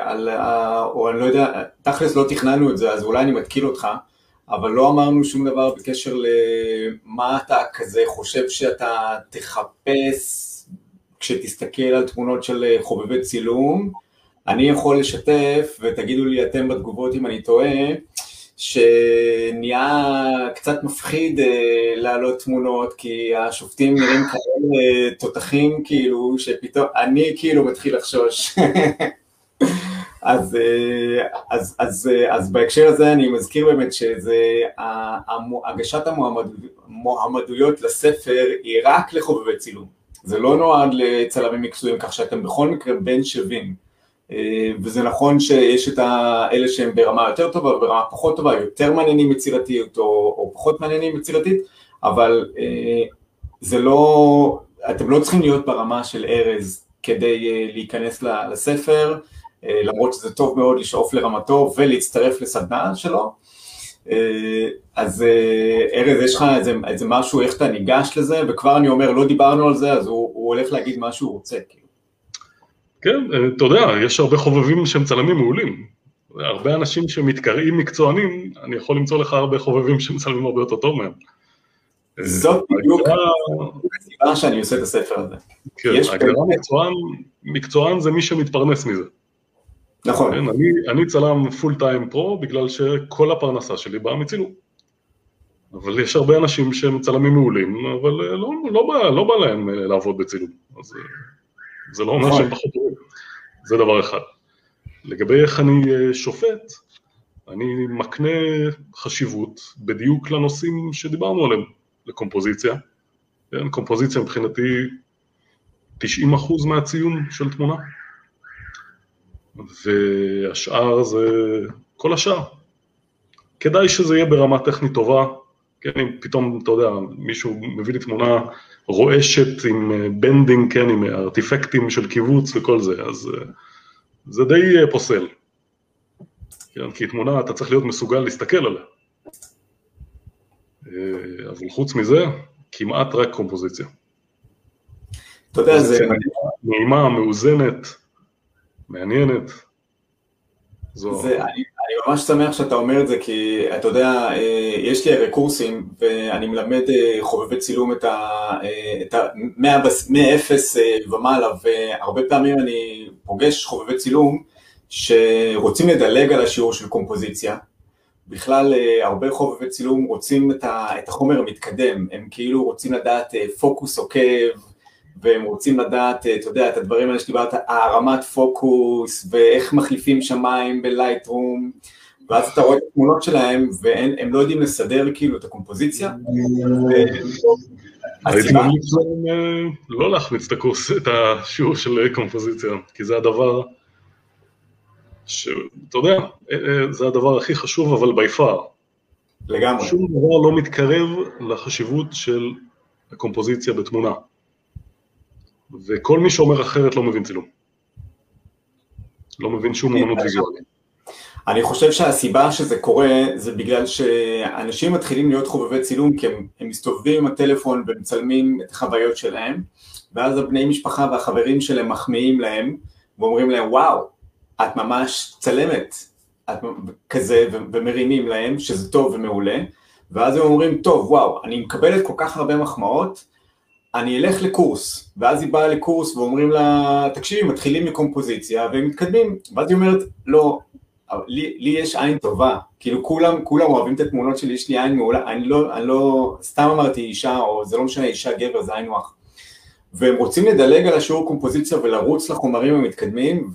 על, או אני לא יודע, תכלס לא תכננו את זה, אז אולי אני מתקיל אותך, אבל לא אמרנו שום דבר בקשר למה אתה כזה חושב שאתה תחפש כשתסתכל על תמונות של חובבי צילום. אני יכול לשתף, ותגידו לי אתם בתגובות אם אני טועה, שנהיה קצת מפחיד אה, להעלות תמונות, כי השופטים נראים כאלה תותחים, כאילו, שפתאום, אני כאילו מתחיל לחשוש. אז, אה, אז, אז, אה, אז בהקשר הזה אני מזכיר באמת שזה, הגשת המועמדויות לספר היא רק לחובבי צילום, זה לא נועד לצלמים מקצועיים, כך שאתם בכל מקרה בין שווים. אה, וזה נכון שיש את האלה שהם ברמה יותר טובה וברמה פחות טובה, יותר מעניינים יצירתית או, או פחות מעניינים יצירתית, אבל אה, זה לא, אתם לא צריכים להיות ברמה של ארז כדי אה, להיכנס לספר, למרות שזה טוב מאוד לשאוף לרמתו ולהצטרף לסדנה שלו. אז ארז, יש לך איזה, איזה משהו, איך אתה ניגש לזה, וכבר אני אומר, לא דיברנו על זה, אז הוא, הוא הולך להגיד מה שהוא רוצה. כאילו. כן, אה, אתה יודע, יש הרבה חובבים שהם צלמים מעולים. הרבה אנשים שמתקראים מקצוענים, אני יכול למצוא לך הרבה חובבים שמצלמים הרבה יותר טוב מהם. זאת בדיוק הסיבה שאני עושה את הספר הזה. כן, הגדרה מקצוען, מקצוען זה מי שמתפרנס מזה. נכון. כן, אני, אני צלם פול טיים פרו בגלל שכל הפרנסה שלי באה מצילום. אבל יש הרבה אנשים שהם צלמים מעולים, אבל לא, לא, לא, בא, לא בא להם אה, לעבוד בצילום. אז זה לא אומר נכון. שהם פחות טובים, זה דבר אחד. לגבי איך אני אה, שופט, אני מקנה חשיבות בדיוק לנושאים שדיברנו עליהם, לקומפוזיציה. כן, קומפוזיציה מבחינתי 90% מהציון של תמונה, והשאר זה כל השאר. כדאי שזה יהיה ברמה טכנית טובה, כן, אם פתאום, אתה יודע, מישהו מביא לי תמונה רועשת עם banding, כן, עם ארטיפקטים של קיבוץ וכל זה, אז אה, זה די אה, פוסל. כן, כי תמונה, אתה צריך להיות מסוגל להסתכל עליה. אה, אבל חוץ מזה, כמעט רק קומפוזיציה. אתה יודע, זה... נעימה, מאוזנת, מעניינת. זו... זה, אני, אני ממש שמח שאתה אומר את זה, כי אתה יודע, אה, יש לי הרי קורסים, ואני מלמד אה, חובבי צילום את ה... את ה מאפס ומעלה, והרבה פעמים אני פוגש חובבי צילום שרוצים לדלג על השיעור של קומפוזיציה, בכלל אה, הרבה חובבי צילום רוצים את החומר המתקדם, הם כאילו רוצים לדעת אה, פוקוס עוקב, והם רוצים לדעת, אה, אתה יודע, את הדברים האלה שדיברת, הרמת פוקוס, ואיך מחליפים שמיים בלייטרום, ואז אתה רואה את התמונות שלהם, והם לא יודעים לסדר כאילו את הקומפוזיציה. הייתי ממליץ להם לא להחמיץ את השיעור של קומפוזיציה, כי זה הדבר שאתה יודע, אה, אה, זה הדבר הכי חשוב, אבל בי פאר. לגמרי. שום דבר לא מתקרב לחשיבות של הקומפוזיציה בתמונה. וכל מי שאומר אחרת לא מבין צילום. לא מבין שום אמנות ויזואלית. אני חושב שהסיבה שזה קורה זה בגלל שאנשים מתחילים להיות חובבי צילום כי הם, הם מסתובבים עם הטלפון ומצלמים את החוויות שלהם ואז הבני משפחה והחברים שלהם מחמיאים להם ואומרים להם וואו, את ממש צלמת, את כזה, ומרימים להם, שזה טוב ומעולה, ואז הם אומרים, טוב, וואו, אני מקבלת כל כך הרבה מחמאות, אני אלך לקורס, ואז היא באה לקורס ואומרים לה, תקשיבי, מתחילים מקומפוזיציה והם מתקדמים, ואז היא אומרת, לא, לי, לי יש עין טובה, כאילו כולם, כולם אוהבים את התמונות שלי, יש לי עין מעולה, אני לא, אני לא, סתם אמרתי אישה, או זה לא משנה, אישה, גבר, זה היינו הך. והם רוצים לדלג על השיעור קומפוזיציה ולרוץ לחומרים המתקדמים,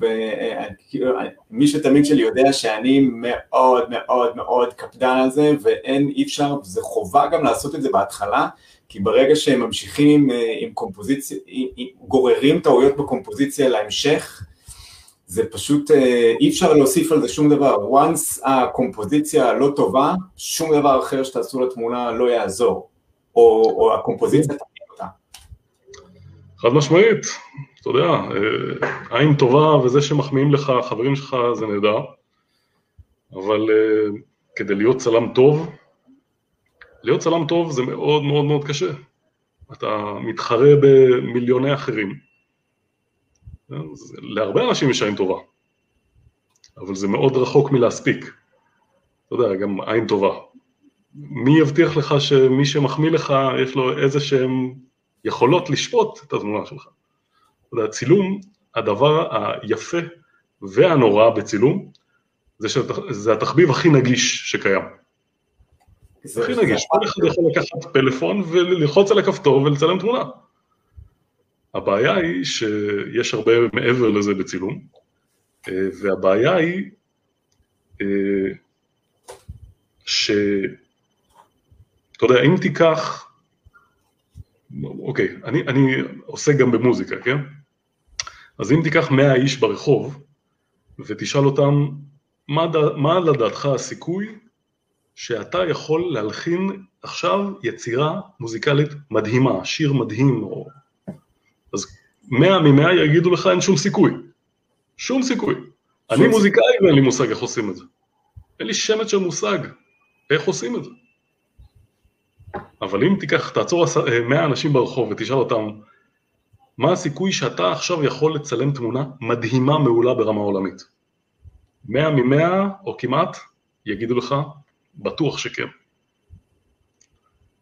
ומי שתמיד שלי יודע שאני מאוד מאוד מאוד קפדן על זה, ואין, אי אפשר, זה חובה גם לעשות את זה בהתחלה, כי ברגע שהם ממשיכים אה, עם קומפוזיציה, גוררים טעויות בקומפוזיציה להמשך, זה פשוט, אה, אי אפשר להוסיף על זה שום דבר. once הקומפוזיציה לא טובה, שום דבר אחר שתעשו לתמונה לא יעזור, או, או הקומפוזיציה חד משמעית, אתה יודע, אה, עין טובה וזה שמחמיאים לך, חברים שלך, זה נהדר, אבל כדי להיות צלם טוב, להיות צלם טוב זה מאוד מאוד מאוד קשה. אתה מתחרה במיליוני אחרים. להרבה אנשים יש עין טובה, אבל זה מאוד רחוק מלהספיק. אתה יודע, גם עין טובה. מי יבטיח לך שמי שמחמיא לך, יש לו איזה שהם יכולות לשפוט את התמונה שלך. הצילום, הדבר היפה והנורא בצילום, זה שזה התחביב הכי נגיש שקיים. זה הכי נגיש, כל אחד יכול לקחת פלאפון וללחוץ על הכפתור ולצלם תמונה. הבעיה היא שיש הרבה מעבר לזה בצילום, אה, והבעיה היא אה, ש... אתה יודע, אם תיקח אוקיי, אני, אני עוסק גם במוזיקה, כן? אז אם תיקח 100 איש ברחוב ותשאל אותם מה, מה לדעתך הסיכוי שאתה יכול להלחין עכשיו יצירה מוזיקלית מדהימה, שיר מדהים, או... אז 100 מ-100 יגידו לך אין שום סיכוי, שום סיכוי. שום אני מוזיקאי ואין לי מושג איך עושים את זה. אין לי שמץ של מושג איך עושים את זה. אבל אם תיקח, תעצור 100 אה, אנשים ברחוב ותשאל אותם, מה הסיכוי שאתה עכשיו יכול לצלם תמונה מדהימה מעולה ברמה עולמית? 100 מ-100 או כמעט, יגידו לך, בטוח שכן.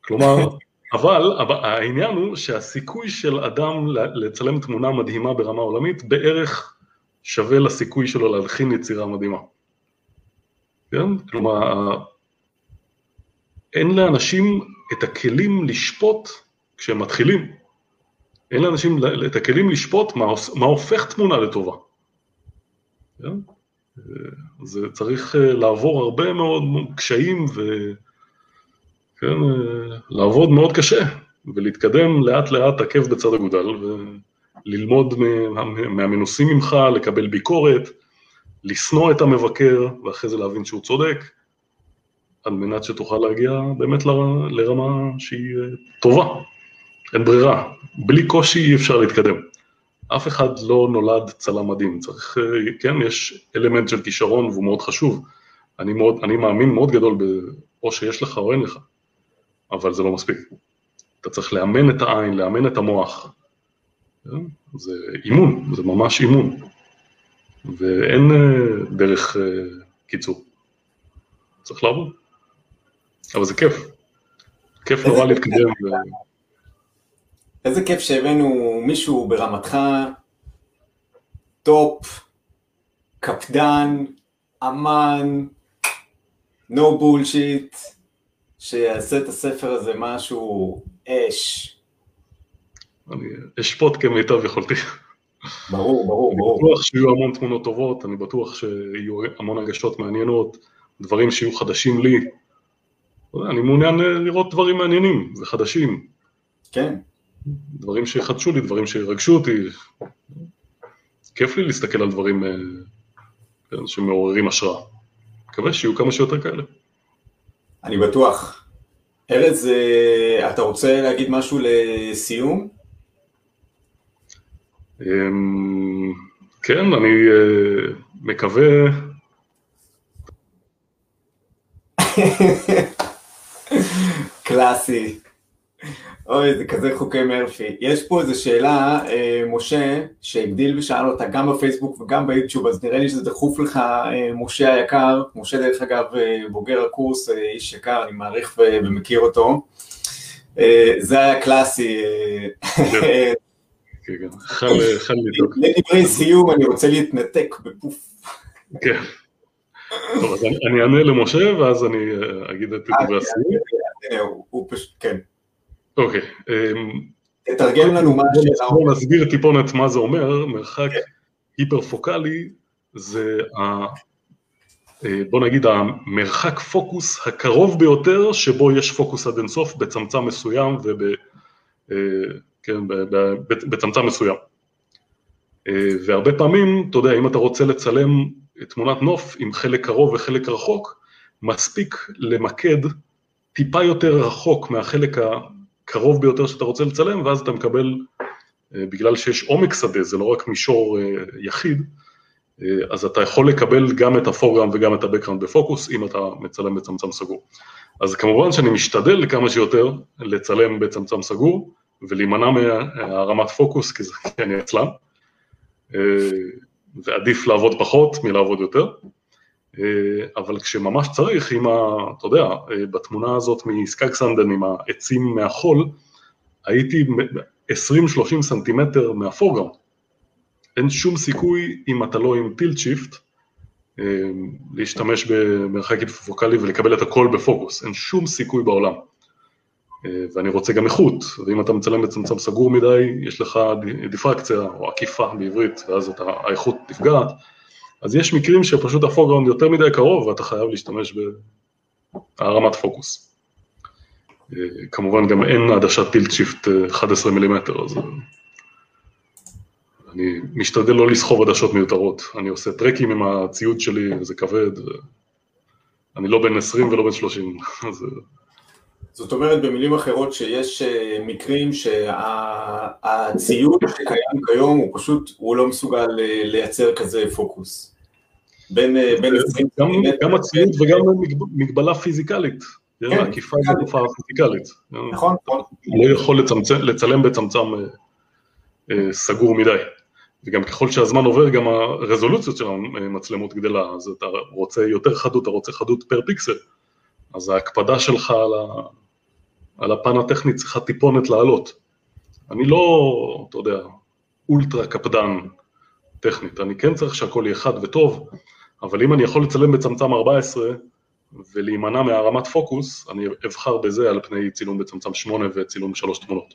כלומר, אבל, אבל העניין הוא שהסיכוי של אדם לצלם תמונה מדהימה ברמה עולמית בערך שווה לסיכוי שלו להלחין יצירה מדהימה. כן? כלומר, אין לאנשים את הכלים לשפוט כשהם מתחילים. אין לאנשים את הכלים לשפוט מה, מה הופך תמונה לטובה. כן? זה צריך אה, לעבור הרבה מאוד קשיים וכן, אה, לעבוד מאוד קשה ולהתקדם לאט לאט עקב בצד אגודל וללמוד מהמנוסים ממך, לקבל ביקורת, לשנוא את המבקר ואחרי זה להבין שהוא צודק. על מנת שתוכל להגיע באמת לרמה שהיא אה, טובה. אין ברירה. בלי קושי אי אפשר להתקדם. אף אחד לא נולד צלם מדהים. צריך, אה, כן, יש אלמנט של כישרון והוא מאוד חשוב. אני, מאוד, אני מאמין מאוד גדול ב... או שיש לך או אין לך. אבל זה לא מספיק. אתה צריך לאמן את העין, לאמן את המוח. כן? זה אימון, זה ממש אימון. ואין אה, דרך אה, קיצור. צריך לעבוד. אבל זה כיף. כיף נורא להתקדם. ו... איזה כיף שהבאנו מישהו ברמתך, טופ, קפדן, אמן, no bullshit, שיעשה את הספר הזה משהו אש. אני אשפוט כמיטב יכולתי. ברור, ברור, ברור. אני בטוח שיהיו המון תמונות טובות, אני בטוח שיהיו המון הגשות מעניינות, דברים שיהיו חדשים לי. אני מעוניין לראות דברים מעניינים וחדשים. כן. דברים שיחדשו לי, דברים שירגשו אותי. כיף לי להסתכל על דברים אה, כן, שמעוררים השראה. מקווה שיהיו כמה שיותר כאלה. אני בטוח. ארז, אה, אתה רוצה להגיד משהו לסיום? אמ, כן, אני אה, מקווה... קלאסי. אוי, זה כזה חוקי מרפי. יש פה איזו שאלה, אה, משה, שהגדיל ושאל אותה גם בפייסבוק וגם ביוטיוב, אז נראה לי שזה דחוף לך, אה, משה היקר. משה, דרך אגב, אה, בוגר הקורס, אה, איש יקר, אני מעריך ו- ומכיר אותו. אה, זה היה קלאסי. אה, כן, כן. לדברי סיום, אני רוצה להתנתק בפוף. כן. טוב, אז אני אענה למשה, ואז אני אה, אגיד את דברי הסיום. הוא פשוט, כן. אוקיי. אמ, תתרגם לנו מה השאלה. בואו נסביר טיפונת מה זה אומר, מרחק כן. היפרפוקלי זה, ה, אה, בוא נגיד, המרחק פוקוס הקרוב ביותר שבו יש פוקוס עד אינסוף בצמצם מסוים וב... אה, כן, בצמצם מסוים. אה, והרבה פעמים, אתה יודע, אם אתה רוצה לצלם תמונת נוף עם חלק קרוב וחלק רחוק, מספיק למקד טיפה יותר רחוק מהחלק הקרוב ביותר שאתה רוצה לצלם, ואז אתה מקבל, אה, בגלל שיש עומק שדה, זה לא רק מישור אה, יחיד, אה, אז אתה יכול לקבל גם את הפורגראונד וגם את הבקראונד בפוקוס, אם אתה מצלם בצמצם סגור. אז כמובן שאני משתדל כמה שיותר לצלם בצמצם סגור, ולהימנע מהרמת פוקוס, כי זה כי אני עצלן, ועדיף לעבוד פחות מלעבוד יותר. אה, אבל כשממש צריך, עם ה... אתה יודע, אה, בתמונה הזאת מסקגסנדן עם העצים מהחול, הייתי 20-30 סנטימטר מה foreground. אין שום סיכוי, אם אתה לא עם tilt shift, אה, להשתמש במרחק היפרפוקלי ולקבל את הכל בפוקוס, אין שום סיכוי בעולם. ואני רוצה גם איכות, ואם אתה מצלם בצמצם סגור מדי, יש לך דיפרקציה או עקיפה בעברית, ואז אתה, האיכות נפגעת. אז יש מקרים שפשוט הפורגראונד יותר מדי קרוב ואתה חייב להשתמש בהרמת פוקוס. אה, כמובן גם אין עדשת tilt shift 11 מילימטר, אז אה, אני משתדל לא לסחוב עדשות מיותרות. אני עושה טרקים עם הציוד שלי, זה כבד, אני לא בן 20 ולא בן 30, אז... זאת אומרת במילים אחרות שיש אה, מקרים שהציוד שקיים כיום הוא פשוט, הוא לא מסוגל אה, לייצר כזה פוקוס. בין, אה, בין 20 גם, הציוד וגם מגב- מגבלה פיזיקלית. כן, עקיפה פיזיקלית. תופעה פיזיקלית. נכון, נכון. לא יכול לצלם בצמצם סגור מדי. וגם ככל שהזמן עובר, גם הרזולוציות של המצלמות גדלה, אז אתה רוצה יותר חדות, אתה רוצה חדות פר פיקסל. אז ההקפדה שלך על, ה, על הפן הטכני צריכה טיפונת לעלות. אני לא, אתה יודע, אולטרה קפדן טכנית, אני כן צריך שהכל יהיה חד וטוב, אבל אם אני יכול לצלם בצמצם 14 ולהימנע מהרמת פוקוס, אני אבחר בזה על פני צילום בצמצם 8 וצילום 3 תמונות.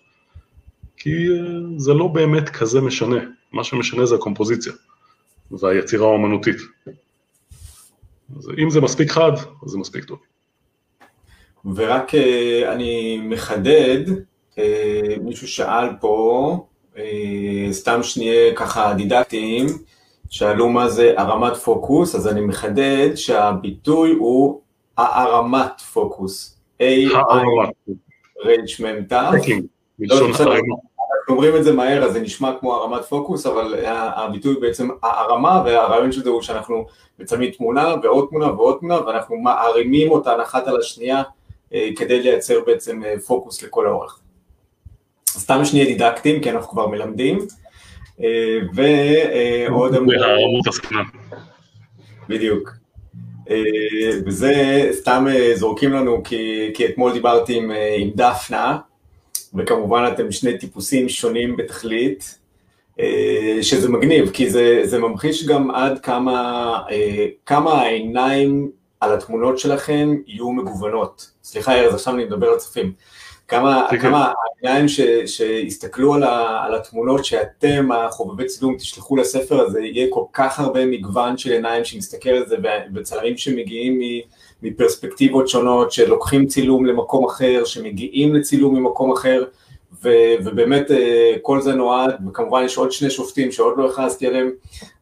כי אה, זה לא באמת כזה משנה, מה שמשנה זה הקומפוזיציה והיצירה האומנותית. אז אם זה מספיק חד, אז זה מספיק טוב. ורק אה, אני מחדד, אה, מישהו שאל פה, אה, סתם שנהיה ככה דידקטיים, שאלו מה זה הרמת פוקוס, אז אני מחדד שהביטוי הוא הערמת פוקוס. הערמת, רייג' מ' ת'. טקינג, מלשון בסדר. ערימה. אנחנו אומרים את זה מהר, אז זה נשמע כמו הרמת פוקוס, אבל הביטוי בעצם הרמה, והרעיון של זה הוא שאנחנו מצלמים תמונה ועוד תמונה ועוד תמונה, ואנחנו מערימים אותן אחת על השנייה כדי לייצר בעצם פוקוס לכל האורך. סתם שנהיה דידקטיים, כי אנחנו כבר מלמדים, ועוד אמור... בדיוק. וזה סתם זורקים לנו, כי, כי אתמול דיברתי עם, עם דפנה, וכמובן אתם שני טיפוסים שונים בתכלית, אה, שזה מגניב, כי זה, זה ממחיש גם עד כמה, אה, כמה העיניים על התמונות שלכם יהיו מגוונות. סליחה ארז, עכשיו אני מדבר על צופים. כמה, כמה העיניים ש, שיסתכלו על, ה, על התמונות שאתם, החובבי צילום, תשלחו לספר הזה, יהיה כל כך הרבה מגוון של עיניים שמסתכל על זה, וצלמים שמגיעים מפרספקטיבות שונות, שלוקחים צילום למקום אחר, שמגיעים לצילום ממקום אחר, ו- ובאמת אה, כל זה נועד, וכמובן יש עוד שני שופטים שעוד לא הכרזתי עליהם,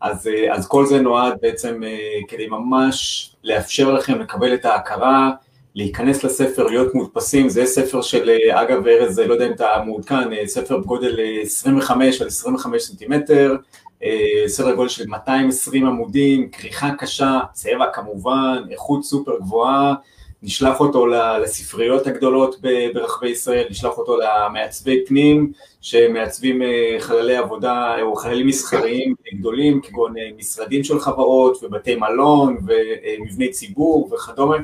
אז, אה, אז כל זה נועד בעצם אה, כדי ממש לאפשר לכם לקבל את ההכרה, להיכנס לספר, להיות מודפסים, זה ספר של, אגב ארז, לא יודע אם אתה מעודכן, ספר בגודל 25 על 25 סנטימטר, סדר גודל של 220 עמודים, כריכה קשה, צבע כמובן, איכות סופר גבוהה, נשלח אותו לספריות הגדולות ברחבי ישראל, נשלח אותו למעצבי פנים שמעצבים אה, חללי עבודה או חללים מסחריים גדולים כגון אה, משרדים של חברות ובתי מלון ומבני ציבור וכדומה,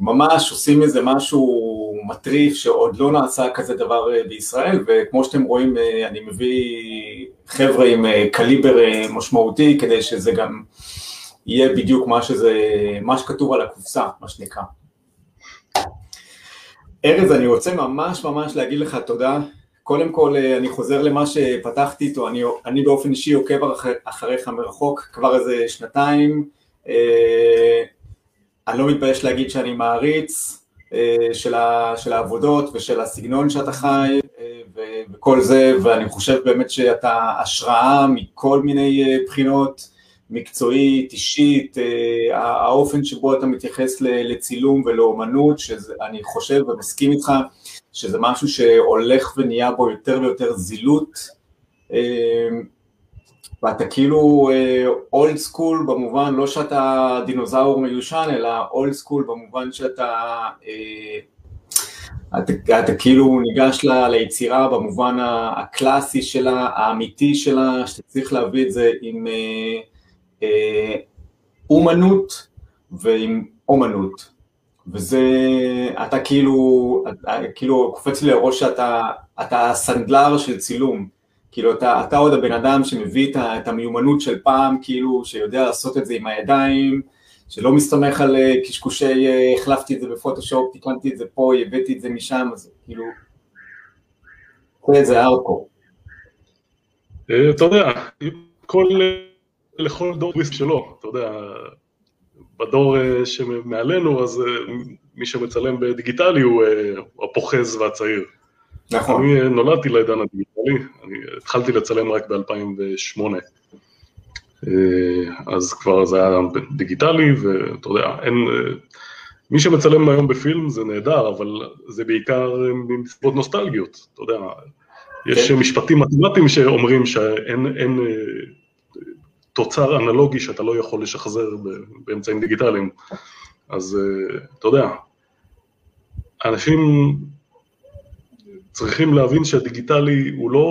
ממש עושים איזה משהו מטריף שעוד לא נעשה כזה דבר אה, בישראל וכמו שאתם רואים אני מביא חבר'ה עם קליבר משמעותי כדי שזה גם יהיה בדיוק מה שזה, מה שכתוב על הקופסה, מה שנקרא. ארז, אני רוצה ממש ממש להגיד לך תודה. קודם כל, אה, אני חוזר למה שפתחתי איתו, אני, אני באופן אישי עוקב אחר, אחריך מרחוק כבר איזה שנתיים. אה, אני לא מתבייש להגיד שאני מעריץ אה, של, ה, של העבודות ושל הסגנון שאתה חי אה, וכל זה, ואני חושב באמת שאתה השראה מכל מיני אה, בחינות. מקצועית, אישית, אה, האופן שבו אתה מתייחס לצילום ולאומנות, שאני חושב ומסכים איתך שזה משהו שהולך ונהיה בו יותר ויותר זילות, אה, ואתה כאילו old uh, school במובן, לא שאתה דינוזאור מיושן, אלא old school במובן שאתה אתה, אתה כאילו ניגש ל, ליצירה במובן הקלאסי שלה, האמיתי שלה, שאתה צריך להביא את זה עם... אה, אומנות ועם אומנות, וזה, אתה כאילו, אתה, כאילו קופץ לי לראש שאתה אתה סנדלר של צילום, כאילו אתה, אתה עוד הבן אדם שמביא את, את המיומנות של פעם, כאילו שיודע לעשות את זה עם הידיים, שלא מסתמך על אה, קשקושי, אה, החלפתי את זה בפוטושופ, תיקנתי את זה פה, הבאתי את זה משם, אז כאילו, זה ארקו. אתה יודע, כל לכל דור טוויסט שלו, אתה יודע, בדור אה, שמעלינו, אז אה, מי שמצלם בדיגיטלי הוא אה, הפוחז והצעיר. נכון. אני נולדתי לעידן הדיגיטלי, אני התחלתי לצלם רק ב-2008. אז כבר זה היה דיגיטלי, ואתה יודע, אין... מי שמצלם היום בפילם זה נהדר, אבל זה בעיקר מסיבות נוסטלגיות, אתה יודע. יש כן. משפטים מתמטיים שאומרים שאין אין, תוצר אנלוגי שאתה לא יכול לשחזר באמצעים דיגיטליים. אז אה, אתה יודע, אנשים צריכים להבין שהדיגיטלי הוא לא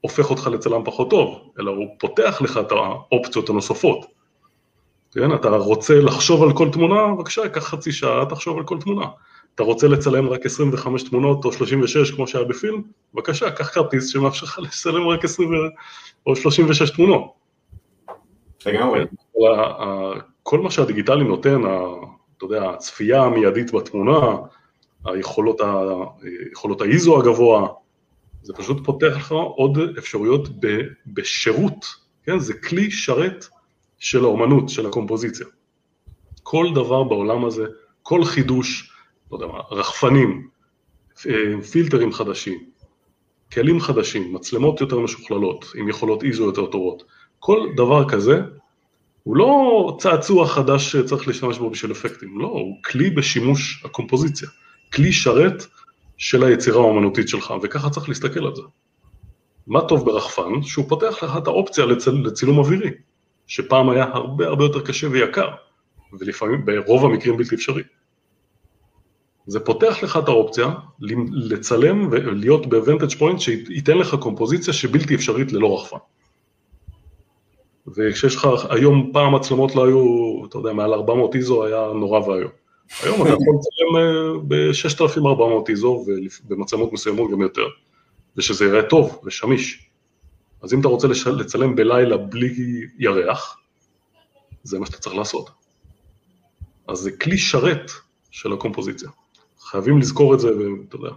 הופך אותך לצלם פחות טוב, אלא הוא פותח לך את האופציות הנוספות. כן, אתה רוצה לחשוב על כל תמונה, בבקשה, קח חצי שעה, תחשוב על כל תמונה. אתה רוצה לצלם רק 25 תמונות או 36 כמו שהיה בפילם, בבקשה, קח כרטיס שמאפשר לך לצלם רק 20 או 36 תמונות. לגמרי. כל מה שהדיגיטלי נותן, אתה יודע, הצפייה המיידית בתמונה, היכולות, האיזו הגבוה, זה פשוט פותח לך עוד אפשרויות בשירות, כן? זה כלי שרת של האומנות, של הקומפוזיציה. כל דבר בעולם הזה, כל חידוש, לא יודע מה, רחפנים, אה, פילטרים חדשים, כלים חדשים, מצלמות יותר משוכללות, עם יכולות איזו יותר טובות, כל דבר כזה הוא לא צעצוע חדש שצריך להשתמש בו בשביל אפקטים, לא, הוא כלי בשימוש הקומפוזיציה, כלי שרת של היצירה האומנותית שלך, וככה צריך להסתכל על זה. מה טוב ברחפן? שהוא פותח לך את האופציה לצל, לצילום אווירי, שפעם היה הרבה הרבה יותר קשה ויקר, ולפעמים ברוב המקרים בלתי אפשרי. זה פותח לך את האופציה לצלם ולהיות ב-Vantage Point שייתן לך קומפוזיציה שבלתי אפשרית ללא רחפן. וכשיש לך, היום פעם מצלמות לא היו, אתה יודע, מעל 400 איזו היה נורא ואיום. היום אתה יכול לצלם אה, ב-6400 איזו ובמצלמות מסוימות גם יותר, ושזה יראה טוב ושמיש. אז אם אתה רוצה לצלם בלילה בלי ירח, זה מה שאתה צריך לעשות. אז זה כלי שרת של הקומפוזיציה. חייבים לזכור את זה, ואתה יודע,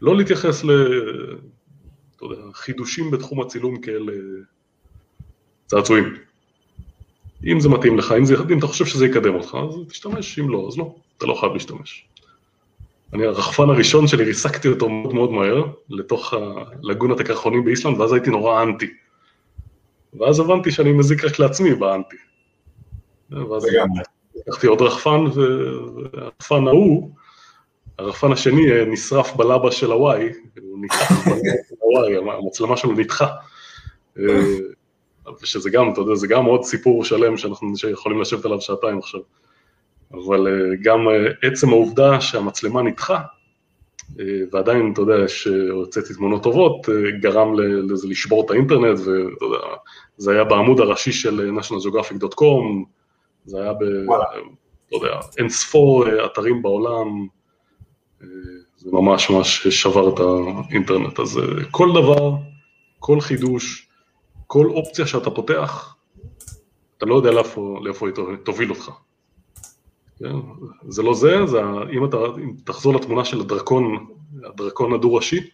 לא להתייחס ל... אתה יודע, חידושים בתחום הצילום כאל אה, צעצועים. אם זה מתאים לך, אם, זה, אם אתה חושב שזה יקדם אותך, אז תשתמש, אם לא, אז לא, אתה לא חייב להשתמש. אני, הרחפן הראשון שלי, ריסקתי אותו מאוד מאוד מהר לתוך לגונת הקרחונים באיסלנד, ואז הייתי נורא אנטי. ואז הבנתי שאני מזיק רק לעצמי באנטי. ואז לקחתי עוד רחפן, והרחפן ההוא, הרחפן השני אה, נשרף בלבה של הוואי, הוא נדחה בלבה של הוואי, המצלמה שלו נדחה. אה, ושזה גם, אתה יודע, זה גם עוד סיפור שלם שאנחנו יכולים לשבת עליו שעתיים עכשיו. אבל אה, גם עצם העובדה שהמצלמה נדחה, ועדיין, אתה יודע, שהוצאתי תמונות טובות, גרם לזה לשבור את האינטרנט, ואתה יודע, זה היה בעמוד הראשי של nationalgeographic.com, זה היה ב... לא יודע, אין ספור אתרים בעולם, זה ממש ממש שבר את האינטרנט. אז כל דבר, כל חידוש, כל אופציה שאתה פותח, אתה לא יודע לאיפה, לאיפה היא תוביל אותך. כן? זה לא זה, זה אם אתה אם תחזור לתמונה של הדרקון, הדרקון הדו-ראשי,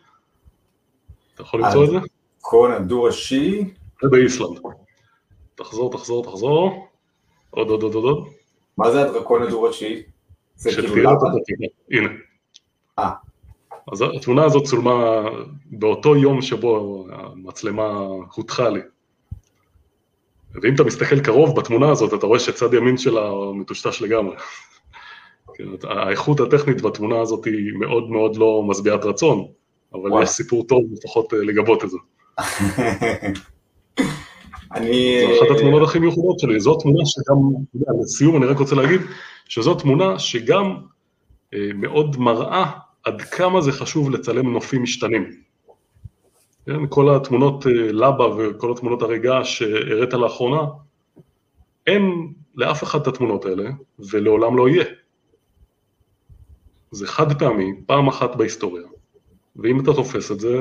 אתה יכול למצוא את זה? הדרקון הדו-ראשי? זה באיסלנד. תחזור, תחזור, תחזור. עוד, עוד, עוד, עוד. מה זה הדרקון הדו-ראשי? זה כאילו למה? הנה. אה. אז התמונה הזאת צולמה באותו יום שבו המצלמה הודחה לי. ואם אתה מסתכל קרוב בתמונה הזאת, אתה רואה שצד ימין שלה מטושטש לגמרי. כן, האיכות הטכנית בתמונה הזאת היא מאוד מאוד לא משביעת רצון, אבל וואי. יש סיפור טוב לפחות אה, לגבות את זה. אני... זו אחת התמונות הכי מיוחדות שלי, זו תמונה שגם, לסיום אני רק רוצה להגיד, שזו תמונה שגם אה, מאוד מראה עד כמה זה חשוב לצלם נופים משתנים. כן, כל התמונות אה, לבה וכל התמונות הרגע שהראית לאחרונה, אין לאף אחד את התמונות האלה, ולעולם לא יהיה. זה חד פעמי, פעם אחת בהיסטוריה, ואם אתה תופס את זה,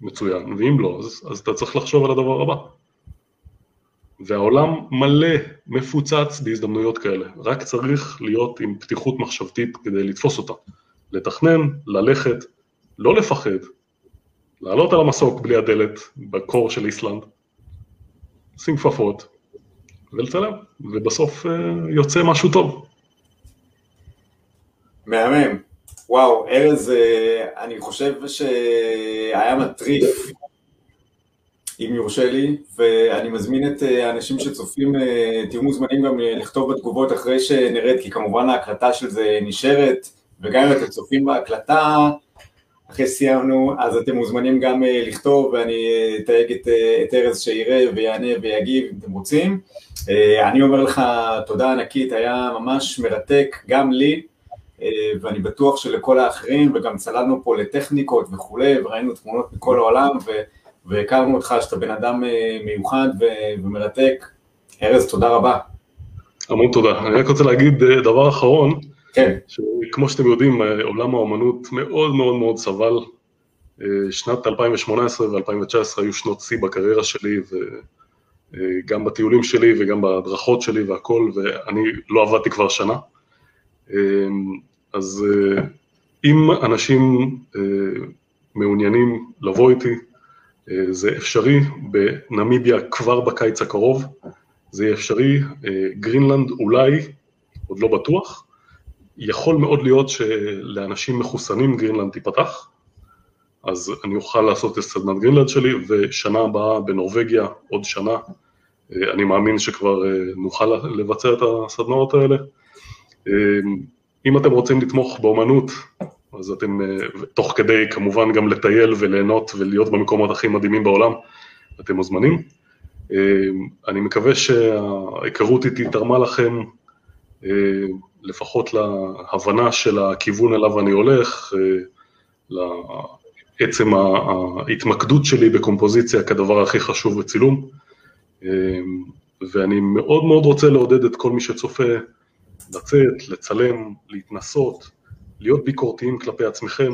מצוין, ואם לא, אז, אז אתה צריך לחשוב על הדבר הבא. והעולם מלא, מפוצץ בהזדמנויות כאלה, רק צריך להיות עם פתיחות מחשבתית כדי לתפוס אותה. לתכנן, ללכת, לא לפחד, לעלות על המסוק בלי הדלת בקור של איסלנד, לשים כפפות ולצלם, ובסוף אה, יוצא משהו טוב. מהמם. וואו, ארז, אה, אני חושב שהיה מטריף, אם יורשה לי, ואני מזמין את אה, האנשים שצופים, תהיו מוזמנים גם לכתוב בתגובות אחרי שנרד, כי כמובן ההקלטה של זה נשארת, וגם אם אתם צופים בהקלטה, אחרי סיימנו, אז אתם מוזמנים גם אה, לכתוב ואני אה, אתייג את, אה, את ארז שיראה ויענה ויגיב אם אתם רוצים. אני אומר לך תודה ענקית, היה ממש מרתק גם לי, ואני בטוח שלכל האחרים, וגם צללנו פה לטכניקות וכולי, וראינו תמונות מכל העולם, והכרנו אותך שאתה בן אדם מיוחד ומרתק. ארז, תודה רבה. המון תודה. אני רק רוצה להגיד דבר אחרון, כן. שכמו שאתם יודעים, עולם האומנות מאוד מאוד מאוד סבל. אה, שנת 2018 ו-2019 היו שנות שיא בקריירה שלי, וגם אה, בטיולים שלי וגם בהדרכות שלי והכל, ואני לא עבדתי כבר שנה. אה, אז אם אנשים מעוניינים לבוא איתי, זה אפשרי בנמיביה כבר בקיץ הקרוב, זה יהיה אפשרי, גרינלנד אולי, עוד לא בטוח, יכול מאוד להיות שלאנשים מחוסנים גרינלנד תיפתח, אז אני אוכל לעשות את סדנת גרינלנד שלי, ושנה הבאה בנורבגיה, עוד שנה, אני מאמין שכבר אה, נוכל לבצע את הסדנאות האלה. אה, אם אתם רוצים לתמוך באומנות, אז אתם, אה, תוך כדי כמובן גם לטייל וליהנות ולהיות במקומות הכי מדהימים בעולם, אתם מוזמנים. אני מקווה שההיכרות איתי תרמה לכם לפחות להבנה של הכיוון אליו אני הולך, לעצם ההתמקדות שלי בקומפוזיציה כדבר הכי חשוב בצילום, ואני מאוד מאוד רוצה לעודד את כל מי שצופה לצאת, לצלם, להתנסות, להיות ביקורתיים כלפי עצמכם,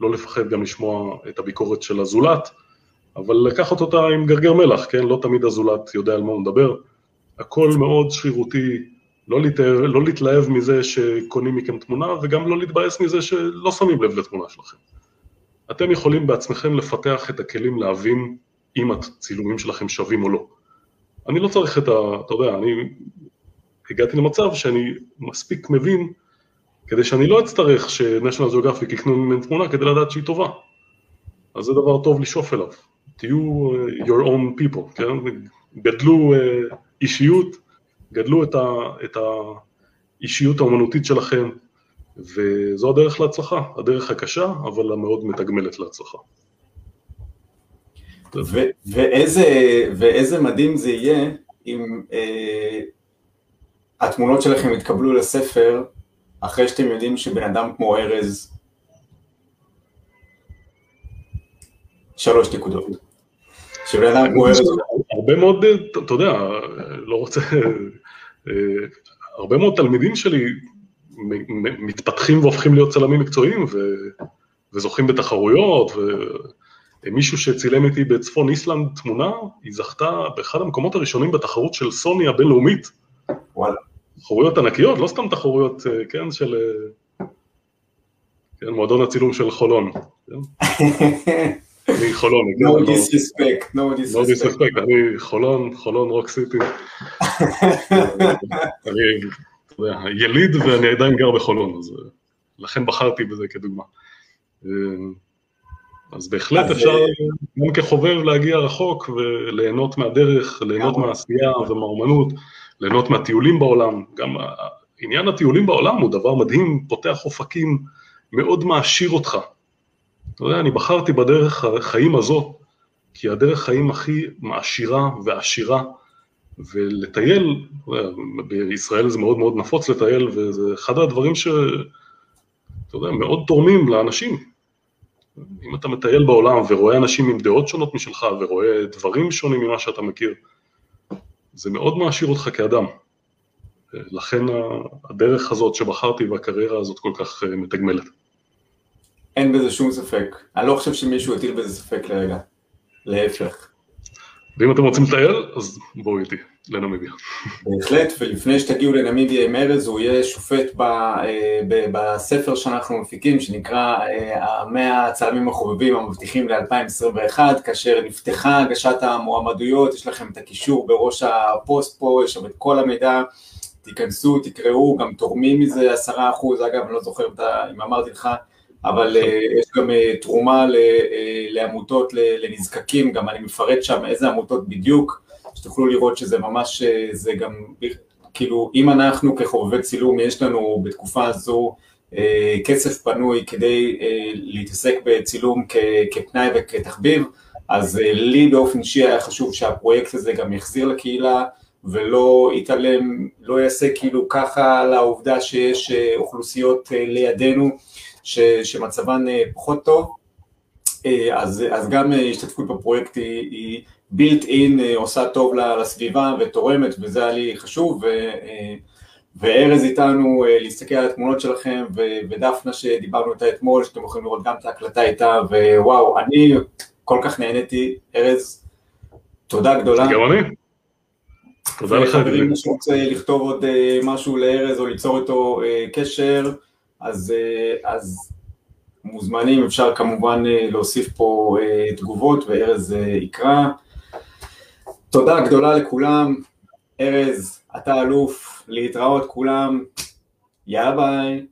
לא לפחד גם לשמוע את הביקורת של הזולת, אבל לקחת אותה עם גרגר מלח, כן? לא תמיד הזולת יודע על מה הוא מדבר. הכל מאוד שרירותי, לא, להתאר, לא להתלהב מזה שקונים מכם תמונה, וגם לא להתבאס מזה שלא שמים לב לתמונה שלכם. אתם יכולים בעצמכם לפתח את הכלים להבין אם הצילומים שלכם שווים או לא. אני לא צריך את ה... אתה יודע, אני הגעתי למצב שאני מספיק מבין כדי שאני לא אצטרך ש-National Geographic יקנו ממני תמונה כדי לדעת שהיא טובה. אז זה דבר טוב לשאוף אליו. תהיו uh, your own people, כן? גדלו uh, אישיות, גדלו את, ה, את האישיות האומנותית שלכם, וזו הדרך להצלחה, הדרך הקשה, אבל המאוד מתגמלת להצלחה. ו- ואיזה, ואיזה מדהים זה יהיה אם אה, התמונות שלכם יתקבלו לספר אחרי שאתם יודעים שבן אדם כמו ארז, שלוש נקודות. שבן אדם כמו ארז... הרבה מאוד, אתה יודע, לא רוצה... אה, הרבה מאוד תלמידים שלי מתפתחים והופכים להיות צלמים מקצועיים ו, וזוכים בתחרויות, ומישהו שצילם איתי בצפון איסלנד תמונה, היא זכתה באחד המקומות הראשונים בתחרות של סוני הבינלאומית. וואלה. תחרויות ענקיות, לא סתם תחרויות, אה, כן, של... אה, כן, מועדון הצילום של חולון. כן? אני חולון. No disrespect, no disrespect. No disrespect, אני חולון, חולון רוק סיטי. אני, יליד ואני עדיין גר בחולון, אז אה, לכן בחרתי בזה כדוגמה. אז בהחלט אפשר גם כחובב להגיע רחוק וליהנות מהדרך, ליהנות מהעשייה ומהאומנות. ליהנות מהטיולים בעולם, גם עניין הטיולים בעולם הוא דבר מדהים, פותח אופקים, מאוד מעשיר אותך. אתה יודע, אני בחרתי בדרך החיים הזאת, כי הדרך חיים הכי מעשירה ועשירה, ולטייל, בישראל זה מאוד מאוד נפוץ לטייל, וזה אחד הדברים ש... אתה יודע, מאוד תורמים לאנשים. אם אתה מטייל בעולם ורואה אנשים עם דעות שונות משלך, ורואה דברים שונים ממה שאתה מכיר, זה מאוד מעשיר אותך כאדם. לכן הדרך הזאת שבחרתי והקריירה הזאת כל כך אה, מתגמלת. אין בזה שום ספק. אני לא חושב שמישהו הטיל בזה ספק לרגע. להפך. ואם אתם רוצים לטייל, אז בואו איתי לנמיביה. בהחלט, ולפני שתגיעו לנמיביה עם ארז, הוא יהיה שופט ב, אה, ב, בספר שאנחנו מפיקים, שנקרא אה, המאה הצלמים החובבים המבטיחים ל-2021, כאשר נפתחה הגשת המועמדויות, יש לכם את הקישור בראש הפוסט פה, יש שם את כל המידע, תיכנסו, תקראו, גם תורמים מזה עשרה אחוז, אגב, אני לא זוכר אם אמרתי לך, אבל אה, יש גם אה, תרומה אה, לעמותות לנזקקים, גם אני מפרט שם איזה עמותות בדיוק, שתוכלו לראות שזה ממש, זה גם, כאילו, אם אנחנו כחובבי צילום, יש לנו בתקופה הזו כסף פנוי כדי להתעסק בצילום כפנאי וכתחביב, אז לי באופן אישי היה חשוב שהפרויקט הזה גם יחזיר לקהילה ולא יתעלם, לא יעשה כאילו ככה לעובדה שיש אוכלוסיות לידינו ש, שמצבן אה, פחות טוב, אה, אז, אז גם אה, השתתפות בפרויקט היא, היא built in, עושה טוב לסביבה ותורמת, וזה היה לי חשוב, ו, וארז איתנו להסתכל על התמונות שלכם, ודפנה שדיברנו איתה אתמול, שאתם יכולים לראות גם את ההקלטה איתה, ווואו, אני כל כך נהניתי, ארז, תודה גדולה. גם אני. תודה לך. וחברים, מי שרוצה לכתוב עוד משהו לארז או ליצור איתו קשר, אז, אה, אז מוזמנים, אפשר כמובן אה, להוסיף פה אה, תגובות וארז יקרא. תודה גדולה לכולם, ארז, אתה אלוף, להתראות כולם, יאללה ביי.